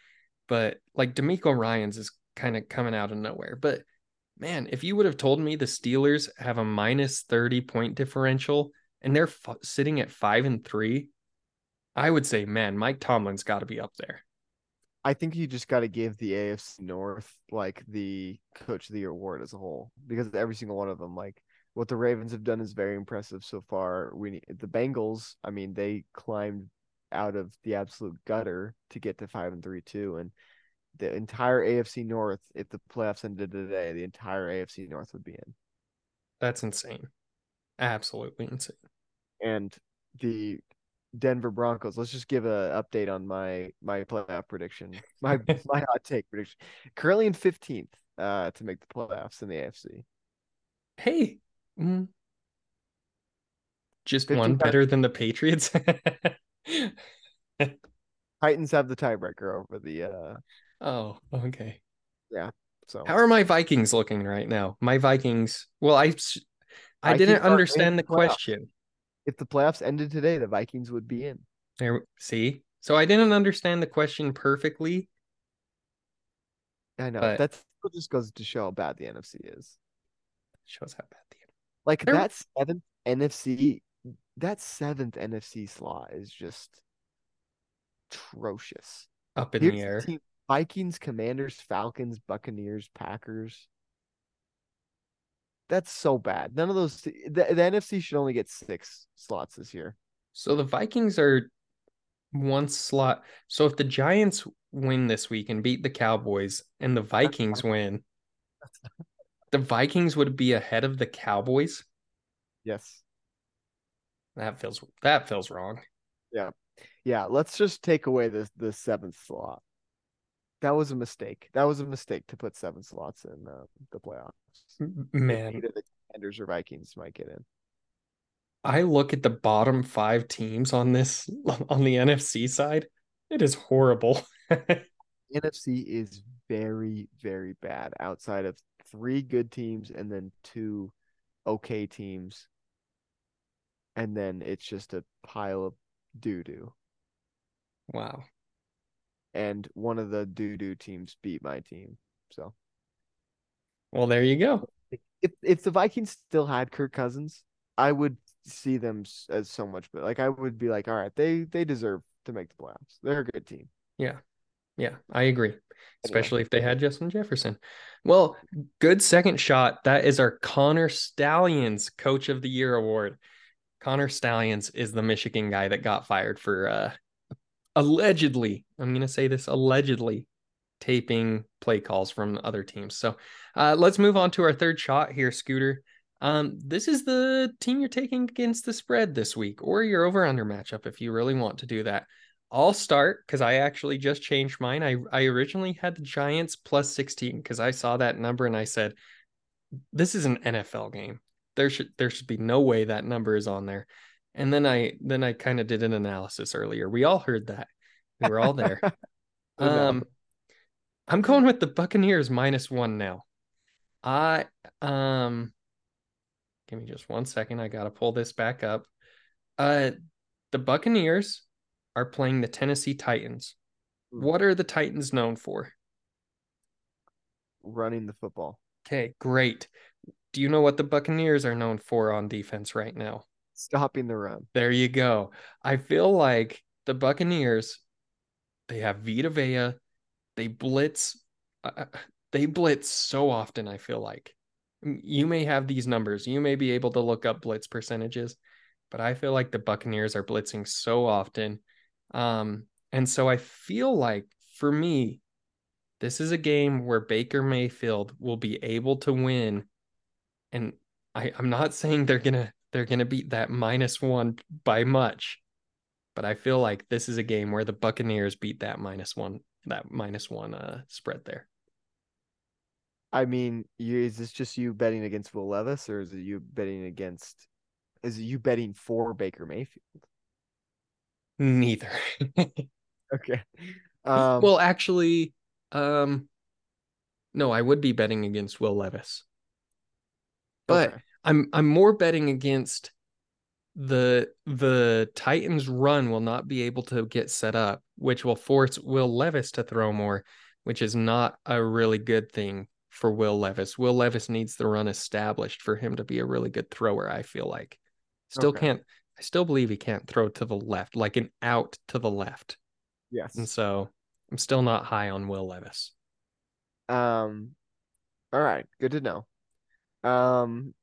But like DeMeco Ryans is kind of coming out of nowhere. But man, if you would have told me the Steelers have a minus 30 point differential and they're f- sitting at five and three I would say, man, Mike Tomlin's got to be up there. I think you just got to give the AFC North like the coach of the year award as a whole because every single one of them, like what the Ravens have done, is very impressive so far. We need the Bengals. I mean, they climbed out of the absolute gutter to get to five and three two, and the entire AFC North, if the playoffs ended today, the entire AFC North would be in. That's insane. Absolutely insane. And the Denver Broncos. Let's just give a update on my my playoff prediction. My my hot take prediction. Currently in 15th uh to make the playoffs in the AFC. Hey. Mm, just one better than the Patriots. Titans have the tiebreaker over the uh Oh, okay. Yeah. So How are my Vikings looking right now? My Vikings. Well, I I Vikings didn't understand the question if the playoffs ended today, the Vikings would be in. There, see, so I didn't understand the question perfectly. I know but... that's just goes to show how bad the NFC is. Shows how bad the like They're... that seventh NFC, that seventh NFC slot is just atrocious. Up in Here's the air. The Vikings, Commanders, Falcons, Buccaneers, Packers. That's so bad. None of those. The, the NFC should only get six slots this year. So the Vikings are one slot. So if the Giants win this week and beat the Cowboys, and the Vikings win, the Vikings would be ahead of the Cowboys. Yes. That feels that feels wrong. Yeah. Yeah. Let's just take away the the seventh slot. That was a mistake. That was a mistake to put seven slots in uh, the playoffs. Man, either the Commanders or Vikings might get in. I look at the bottom five teams on this on the NFC side. It is horrible. NFC is very, very bad outside of three good teams and then two okay teams. And then it's just a pile of doo doo. Wow and one of the doo doo teams beat my team. So, well, there you go. If if the Vikings still had Kirk Cousins, I would see them as so much better. Like I would be like, all right, they they deserve to make the playoffs. They're a good team. Yeah, yeah, I agree. Especially anyway. if they had Justin Jefferson. Well, good second shot. That is our Connor Stalions Coach of the Year award. Connor Stalions is the Michigan guy that got fired for uh, allegedly, I'm going to say this allegedly, taping play calls from other teams. So uh, let's move on to our third shot here, Scooter. Um, this is the team you're taking against the spread this week, or your over under matchup if you really want to do that. I'll start because I actually just changed mine. I, I originally had the Giants plus 16 because I saw that number and I said, this is an NFL game. There should there should be no way that number is on there. And then I then I kind of did an analysis earlier. We all heard that. We were all there. um I'm going with the Buccaneers minus 1 now. I um give me just one second. I got to pull this back up. Uh the Buccaneers are playing the Tennessee Titans. Hmm. What are the Titans known for? Running the football. Okay, great. Do you know what the Buccaneers are known for on defense right now? Stopping the run. There you go. I feel like the Buccaneers, they have Vita Vea, they blitz, uh, uh, they blitz so often. I feel like you may have these numbers, you may be able to look up blitz percentages, but I feel like the Buccaneers are blitzing so often. Um, and so I feel like for me, this is a game where Baker Mayfield will be able to win. And I, I'm not saying they're gonna they're going to beat that minus one by much. But I feel like this is a game where the Buccaneers beat that minus one, that minus one uh, spread there. I mean, you, is this just you betting against Will Levis, or is it you betting against? Is it you betting for Baker Mayfield? Neither. okay. Um, well, actually, um, no, I would be betting against Will Levis, but okay. I'm I'm more betting against the the Titans run will not be able to get set up, which will force Will Levis to throw more, which is not a really good thing for Will Levis. Will Levis needs the run established for him to be a really good thrower, I feel like. Still okay. can't I still believe he can't throw to the left, like an out to the left. Yes. And so I'm still not high on Will Levis. Um, all right, good to know. Um,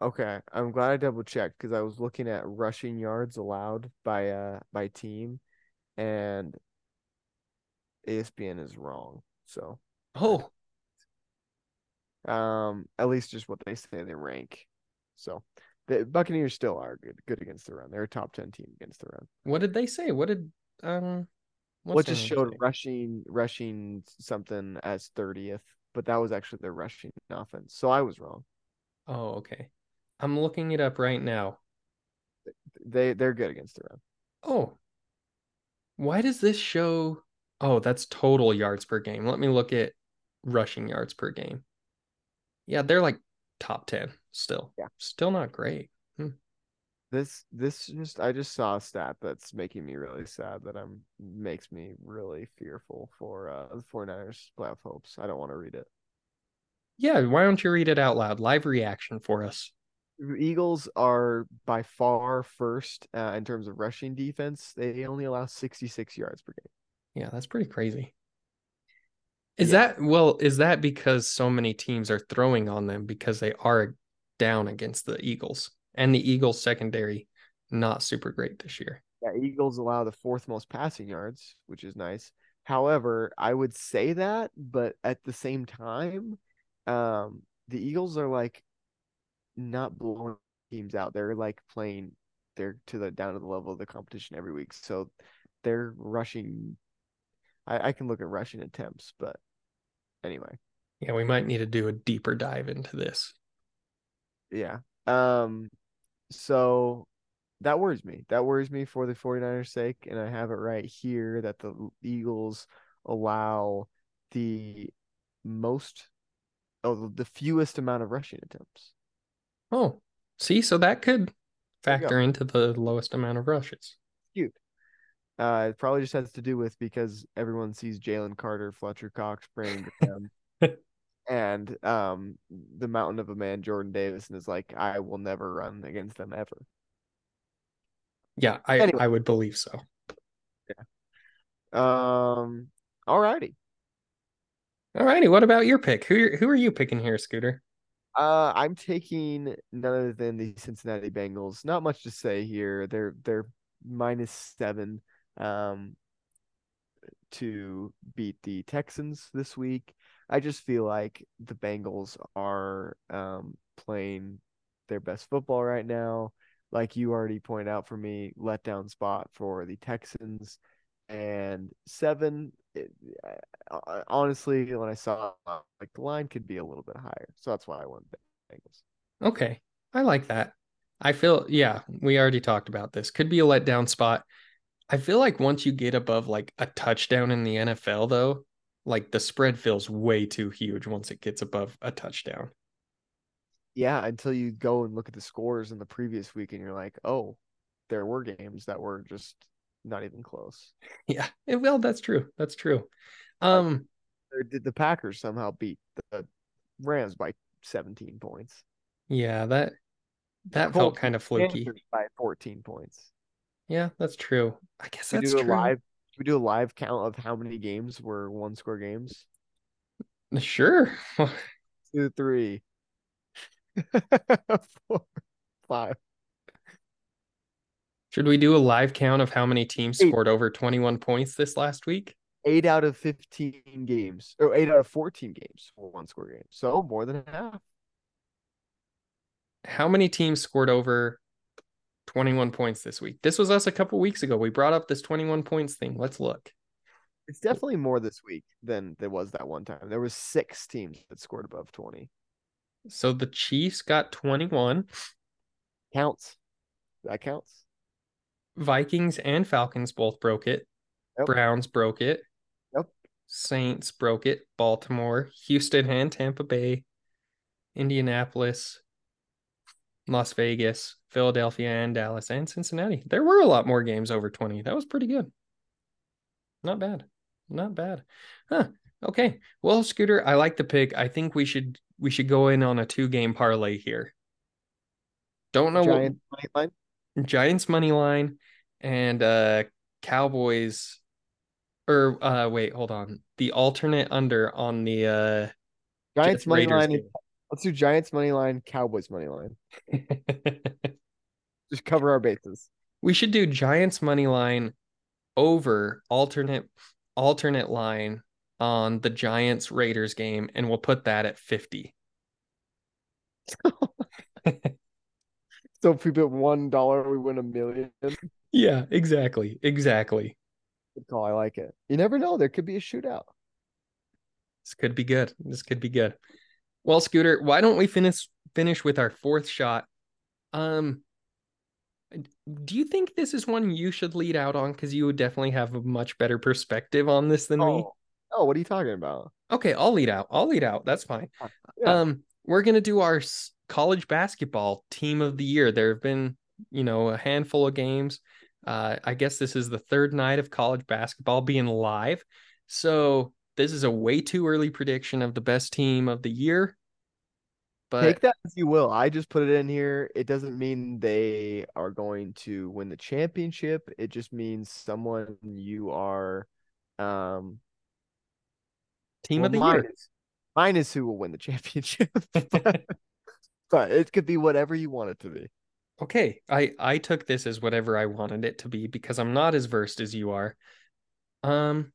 okay, I'm glad I double checked because I was looking at rushing yards allowed by uh by team, and ESPN is wrong. So, Oh, um, at least just what they say they rank. So, the Buccaneers still are good good against the run. They're a top ten team against the run. what did they say? What did um what's What just showed say? rushing rushing something as thirtieth, but that was actually their rushing offense. So I was wrong. Oh, okay. I'm looking it up right now. They they're good against the run. Oh. Why does this show Oh, that's total yards per game. Let me look at rushing yards per game. Yeah, they're like top 10 still. Yeah. Still not great. This this just I just saw a stat that's making me really sad that I'm makes me really fearful for uh the 49ers playoff hopes. I don't want to read it. Yeah, why don't you read it out loud? Live reaction for us. Eagles are by far first uh, in terms of rushing defense. They only allow 66 yards per game. Yeah, that's pretty crazy. Is Yeah. that well, is that because so many teams are throwing on them because they are down against the Eagles and the Eagles secondary not super great this year? Yeah, Eagles allow the fourth most passing yards, which is nice. However, I would say that, but at the same time, um, the Eagles are like not blowing teams out. They're like playing they're to the down to the level of the competition every week. So they're rushing I, I can look at rushing attempts, but anyway. Yeah, we might need to do a deeper dive into this. Yeah. Um so that worries me. That worries me for the 49ers sake and I have it right here that the Eagles allow the most oh the fewest amount of rushing attempts. Oh, see, so that could There you go. factor into the lowest amount of rushes. Cute. Uh it probably just has to do with because everyone sees Jalen Carter, Fletcher Cox spraying to them. and um the mountain of a man Jordan Davis and is like, I will never run against them ever. Yeah, I Anyway. I would believe so. Yeah. Um alrighty. All righty, what about your pick? Who who are you picking here, Scooter? Uh, I'm taking none other than the Cincinnati Bengals. Not much to say here. They're they're minus seven um to beat the Texans this week. I just feel like the Bengals are um playing their best football right now. Like you already pointed out for me, letdown spot for the Texans and seven. It, uh, honestly, when I saw like the line could be a little bit higher, so that's why I went Bengals. Okay, I like that. I feel yeah, we already talked about this. Could be a letdown spot. I feel like once you get above like a touchdown in the NFL though, like the spread feels way too huge once it gets above a touchdown. Yeah, until you go and look at the scores in the previous week, and you're like, oh, there were games that were just not even close. Yeah, well, that's true. That's true. Um, Or did the Packers somehow beat the Rams by 17 points? yeah, that that felt kind of fluky. By 14 points. Yeah, that's true. I guess Should we that's do a true. live? Should we do a live count of how many games were one score games? Sure. Two, three, four, five. Should we do a live count of how many teams Eight. scored over 21 points this last week? Eight out of 15 games, or eight out of 14 games for one score games. So more than half. How many teams scored over 21 points this week? This was us a couple weeks ago. We brought up this 21 points thing. Let's look. It's definitely more this week than there was that one time. There was six teams that scored above 20. So the Chiefs got 21, Counts. That counts. Vikings and Falcons both broke it. Yep. Browns broke it. Yep. Saints broke it. Baltimore, Houston, and Tampa Bay, Indianapolis, Las Vegas, Philadelphia, and Dallas, and Cincinnati. There were a lot more games over 20. That was pretty good. Not bad. Not bad. Huh. Okay. Well, Scooter, I like the pick. I think we should we should go in on a two game parlay here. Don't know Giant what Giants money line and uh Cowboys or uh wait, hold on. The alternate under on the uh Giants money Raiders line. game. Let's do Giants money line, Cowboys money line. Just cover our bases. we should do Giants money line over alternate alternate line on the Giants Raiders game and we'll put that at 50. So if we bet one dollar, we win a million. Yeah, exactly. Exactly. call. I like it. You never know. There could be a shootout. This could be good. This could be good. Well, Scooter, why don't we finish finish with our fourth shot? Um do you think this is one you should lead out on because you would definitely have a much better perspective on this than me? Oh, oh, what are you talking about? Okay, I'll lead out. I'll lead out. That's fine. Yeah. Um, we're gonna do our college basketball team of the year. There have been, you know, a handful of games. Uh, I guess this is the third night of college basketball being live. So this is a way too early prediction of the best team of the year. But Take that as you will. I just put it in here. It doesn't mean they are going to win the championship. It just means someone you are um team well, of the mine year. is, mine is who will win the championship. but it could be whatever you want it to be. Okay, I I took this as whatever I wanted it to be because I'm not as versed as you are. Um,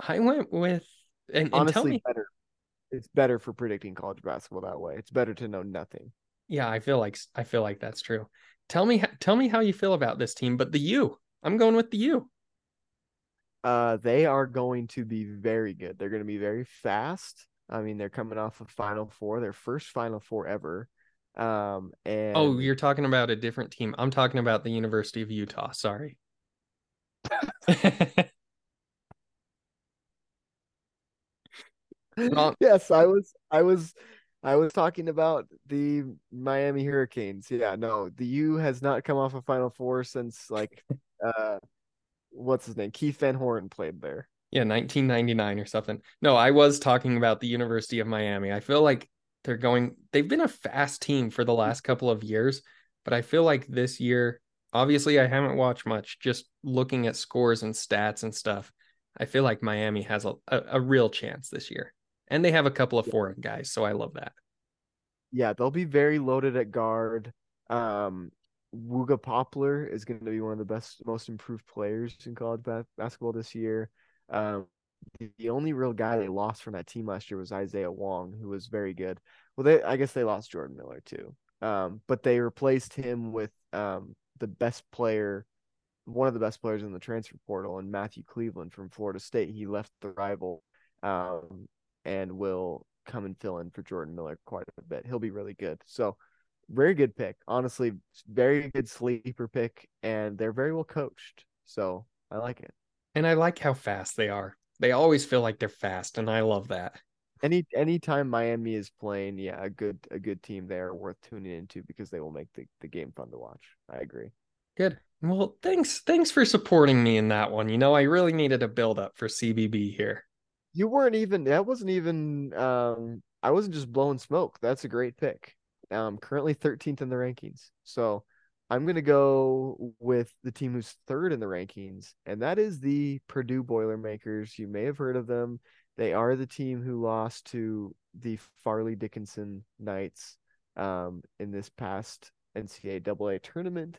I went with and, and Honestly, me. better. It's better for predicting college basketball that way. It's better to know nothing. Yeah, I feel like I feel like that's true. Tell me tell me how you feel about this team, but the U. I'm going with the U. Uh, they are going to be very good. They're going to be very fast. I mean, they're coming off of Final Four, their first Final Four ever. Um, and Oh, you're talking about a different team. I'm talking about the University of Utah. Sorry. Well- yes, I was, I was, I was talking about the Miami Hurricanes. Yeah, no, the U has not come off a Final Four since like, uh, what's his name? Keith Van Horn played there. Yeah, 1999 or something. No, I was talking about the University of Miami. I feel like they're going, they've been a fast team for the last couple of years, but I feel like this year, obviously, I haven't watched much, just looking at scores and stats and stuff. I feel like Miami has a, a, a real chance this year. And they have a couple of foreign guys, so I love that. Yeah, they'll be very loaded at guard. Um, Wooga Poplar is going to be one of the best, most improved players in college ba- basketball this year. Um, the, only real guy they lost from that team last year was Isaiah Wong, who was very good. Well, they, I guess they lost Jordan Miller too. Um, but they replaced him with um the best player, one of the best players in the transfer portal, and Matthew Cleveland from Florida State. He left the rival, um, and will come and fill in for Jordan Miller quite a bit. He'll be really good. So, very good pick. Honestly, very good sleeper pick, and they're very well coached. So I like it. And I like how fast they are. They always feel like they're fast, and I love that. Any anytime Miami is playing, yeah, a good a good team there worth tuning into because they will make the, the game fun to watch. I agree. Good. Well, thanks. Thanks for supporting me in that one. You know, I really needed a build up for CBB here. You weren't even that wasn't even um I wasn't just blowing smoke. That's a great pick. Um currently 13th in the rankings. So I'm gonna go with the team who's third in the rankings, and that is the Purdue Boilermakers. You may have heard of them. They are the team who lost to the Fairleigh Dickinson Knights um in this past NCAA tournament.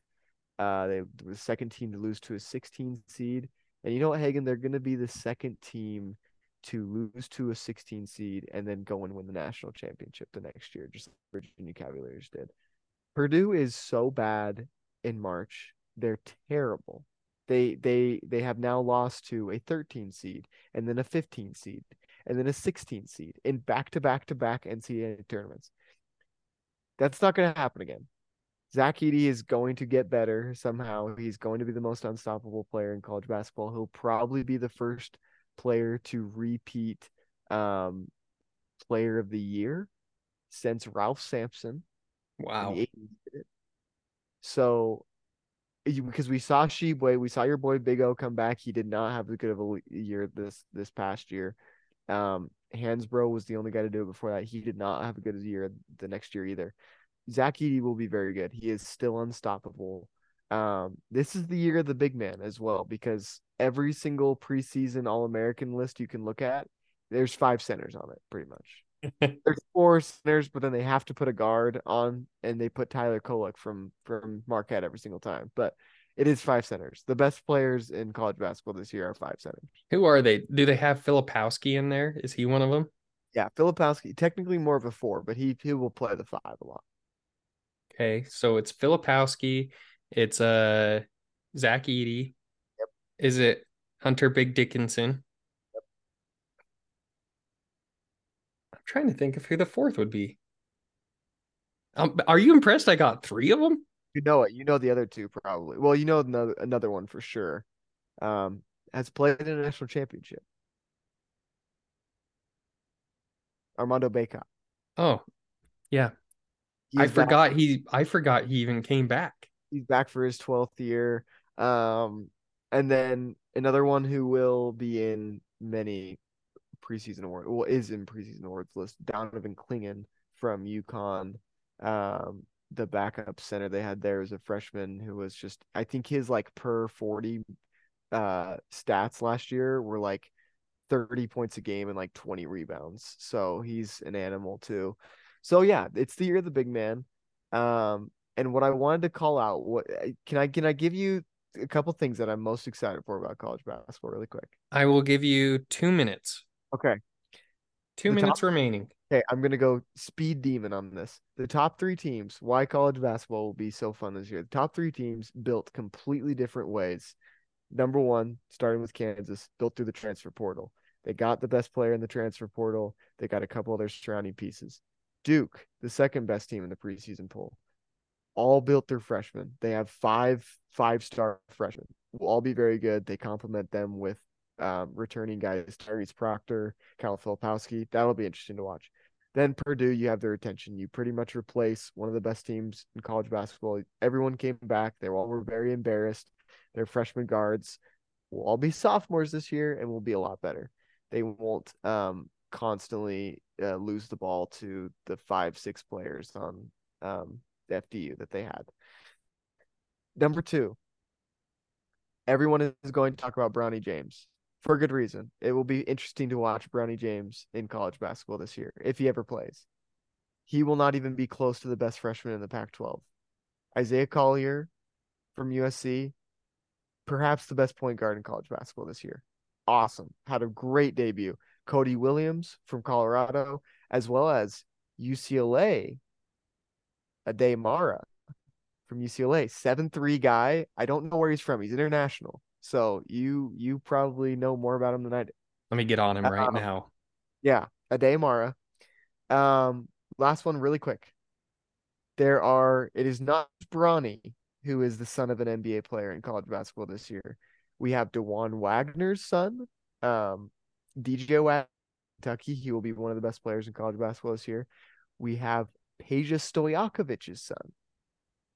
Uh they were the second team to lose to a 16 seed. And you know what, Hagen, they're gonna be the second team to lose to a 16 seed and then go and win the national championship the next year, just like Virginia Cavaliers did. Purdue is so bad in March. They're terrible. They they they have now lost to a 13 seed and then a 15 seed and then a 16 seed in back to back to back NCAA tournaments. That's not going to happen again. Zach Edey is going to get better somehow. He's going to be the most unstoppable player in college basketball. He'll probably be the first player to repeat um, player of the year since Ralph Sampson. Wow. the 80s. So, because we saw Tshiebwe, we saw your boy Big O come back. He did not have as good of a year this this past year. Um, Hansbrough was the only guy to do it before that. He did not have a good year the next year either. Zach Edey will be very good. He is still unstoppable. Um, this is the year of the big man as well because every single preseason All American list you can look at, there's five centers on it, pretty much. there's four centers, but then they have to put a guard on, and they put Tyler Kolek from from Marquette every single time. But it is five centers. The best players in college basketball this year are five centers. Who are they? Do they have Filipowski in there? Is he one of them? Yeah, Filipowski, technically more of a four, but he he will play the five a lot. Okay, so it's Filipowski, it's uh Zach Edey. Yep. Is it Hunter Big Dickinson? Yep. I'm trying to think of who the fourth would be. Um, are you impressed? I got three of them. You know it. You know the other two probably. Well, you know another another one for sure. Um, has played in a national championship. Armando Bacot. Oh, yeah. I forgot back. he. I forgot he even came back. He's back for his twelfth year. Um, and then another one who will be in many preseason award, Well, is in preseason awards list. Donovan Clingan from UConn. Um, the backup center they had there was a freshman who was just I think his like per 40 uh stats last year were like 30 points a game and like 20 rebounds. So he's an animal too. So yeah, it's the year of the big man. Um and what I wanted to call out what can I can I give you a couple things that I'm most excited for about college basketball really quick. I will give you 2 minutes. Okay. 2 the minutes top, remaining. Okay, I'm gonna go speed demon on this. The top three teams, why college basketball will be so fun this year. The top three teams built completely different ways. Number one, starting with Kansas, built through the transfer portal. They got the best player in the transfer portal. They got a couple other surrounding pieces. Duke, the second best team in the preseason poll, all built through freshmen. They have five five star freshmen. Will all be very good. They complement them with um, returning guys, Tyrese Proctor, Kyle Filipowski. That'll be interesting to watch. Then Purdue, you have their attention. You pretty much replace one of the best teams in college basketball. Everyone came back. They all were very embarrassed. Their freshman guards will all be sophomores this year and will be a lot better. They won't um, constantly uh, lose the ball to the five, six players on um, the FDU that they had. Number two, everyone is going to talk about Bronny James for good reason. It will be interesting to watch Bronny James in college basketball this year if he ever plays. He will not even be close to the best freshman in the Pac 12. Isaiah Collier from USC, perhaps the best point guard in college basketball this year. Awesome. Had a great debut. Cody Williams from Colorado, as well as UCLA, Aday Mara from UCLA, 7 3 guy. I don't know where he's from. He's international. So you you probably know more about him than I do. Let me get on him right um, now. Yeah, Aday Mara. Um, last one, really quick. There are. It is not Bronny who is the son of an NBA player in college basketball this year. We have Dajuan Wagner's son, um, DJ Wagner, Kentucky. He will be one of the best players in college basketball this year. We have Peja Stojakovic's son.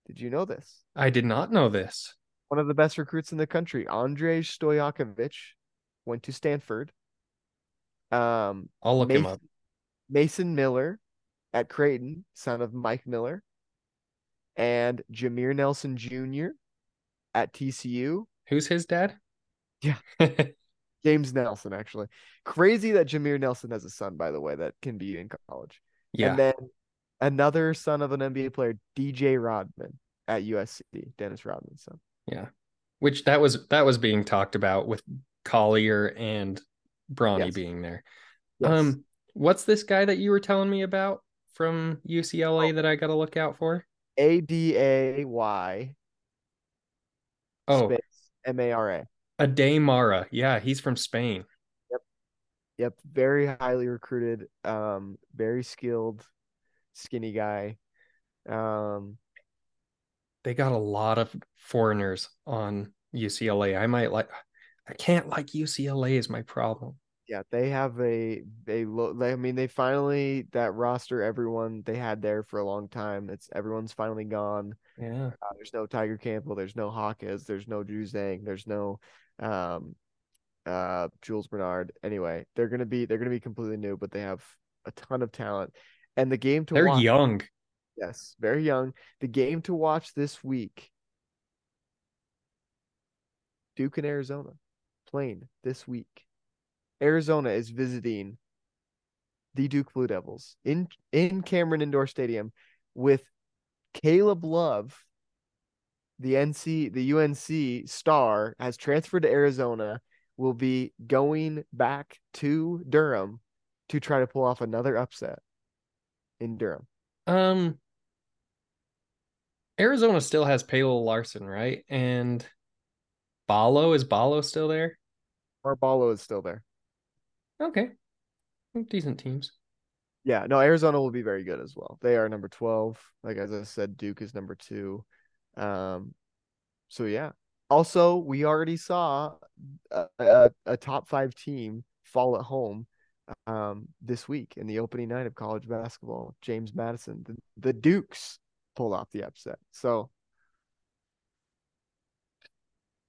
Did you know this? I did not know this one of the best recruits in the country. Andrej Stojakovic went to Stanford. Um, I'll look Mason, him up. Mason Miller at Creighton, son of Mike Miller, and Jameer Nelson Jr. at TCU. Who's his dad? Yeah. James Nelson, actually. Crazy that Jameer Nelson has a son, by the way, that can be in college. Yeah. And then another son of an NBA player, DJ Rodman at USC, Dennis Rodman's son. Yeah. Which that was that was being talked about with Collier and Bronny yes. being there. Yes. Um what's this guy that you were telling me about from UCLA oh. that I got to look out for? A D A Y Oh, M A R A. Aday Mara. Yeah, he's from Spain. Yep. Yep, very highly recruited, um very skilled skinny guy. Um they got a lot of foreigners on UCLA. I might like I can't like UCLA is my problem. Yeah, they have a they look. I mean they finally that roster everyone they had there for a long time. It's everyone's finally gone. Yeah. Uh, there's no Tyger Campbell, there's no Hawkes, there's no Juzang, there's no um uh Jules Bernard. Anyway, they're going to be they're going to be completely new, but they have a ton of talent. And the game to They're watch, young. Yes, very young. The game to watch this week Duke and Arizona playing this week. Arizona is visiting the Duke Blue Devils in in Cameron Indoor Stadium with Caleb Love, the NC the UNC star has transferred to Arizona, will be going back to Durham to try to pull off another upset in Durham. Um Arizona still has Pelle Larsson, right? And Ballo is Ballo still there? Barbalo is still there. Okay. Decent teams. Yeah, no, Arizona will be very good as well. They are number 12. Like as I said, Duke is number 2. Um so yeah. Also, we already saw a, a, a top 5 team fall at home um this week in the opening night of college basketball. James Madison, the, the Dukes pulled off the upset. So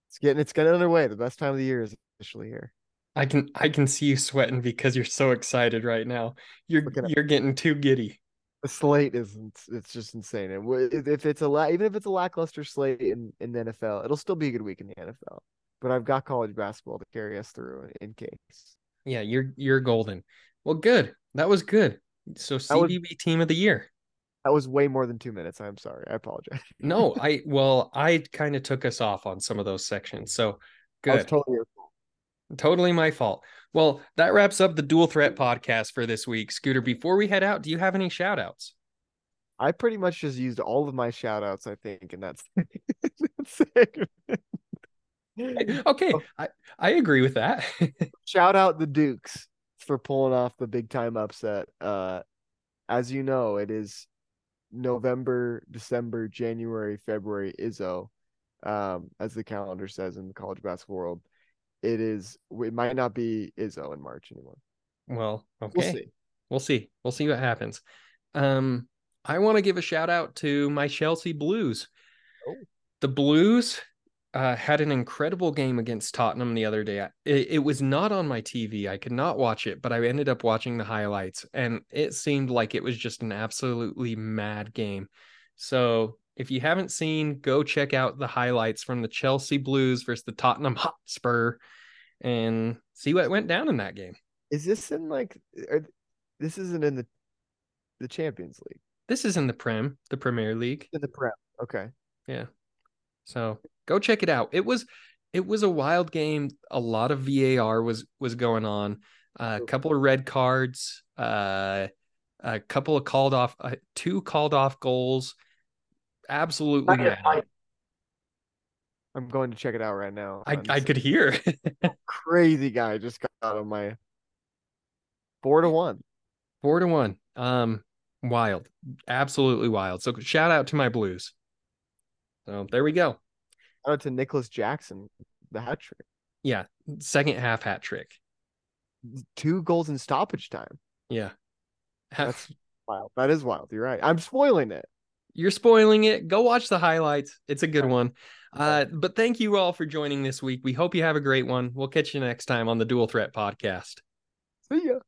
it's getting it's getting underway. The best time of the year is officially here. I can I can see you sweating because you're so excited right now. You're you're getting too giddy. The slate isn't. It's just insane. And if it's a even if it's a lackluster slate in in the NFL, it'll still be a good week in the NFL. But I've got college basketball to carry us through in case. Yeah, you're you're golden. Well, good. That was good. So CBB was, team of the year. That was way more than two minutes. I'm sorry. I apologize. no, I well, I kind of took us off on some of those sections. So good. totally your fault. Totally my fault. Well, that wraps up the dual threat podcast for this week. Scooter, before we head out, do you have any shout outs? I pretty much just used all of my shout outs, I think, and that's, that's it. okay, oh. I, I agree with that. shout out the Dukes for pulling off the big time upset. Uh, as you know, it is November, December, January, February, Izzo, um, as the calendar says in the college basketball world it is it might not be Izzo in March anymore. Well, okay. We'll see. We'll see. We'll see what happens. Um, I want to give a shout out to my Chelsea Blues. Oh. The Blues uh, had an incredible game against Tottenham the other day. It, it, was not on my TV. I could not watch it, but I ended up watching the highlights, and it seemed like it was just an absolutely mad game. So if you haven't seen, go check out the highlights from the Chelsea Blues versus the Tottenham Hotspur and see what went down in that game. Is this in like are, this isn't in the the Champions League? This is in the Prem, the Premier League. In the Prem. Okay. Yeah. So go check it out. It was it was a wild game. A lot of VAR was was going on. Uh, a couple of red cards. Uh, a couple of called off. Uh, two called off goals absolutely. I'm going to check it out right now. I, I could hear. crazy guy just got on my four to one. Four to one. Um, wild, absolutely wild. So shout out to my Blues. So there we go. Shout out to Nicolas Jackson, the hat trick. Yeah, second half hat trick. Two goals in stoppage time. Yeah, that's wild. That is wild. You're right. I'm spoiling it you're spoiling it. Go watch the highlights. It's a good one. Uh, but thank you all for joining this week. We hope you have a great one. We'll catch you next time on the Dual Threat Podcast. See ya.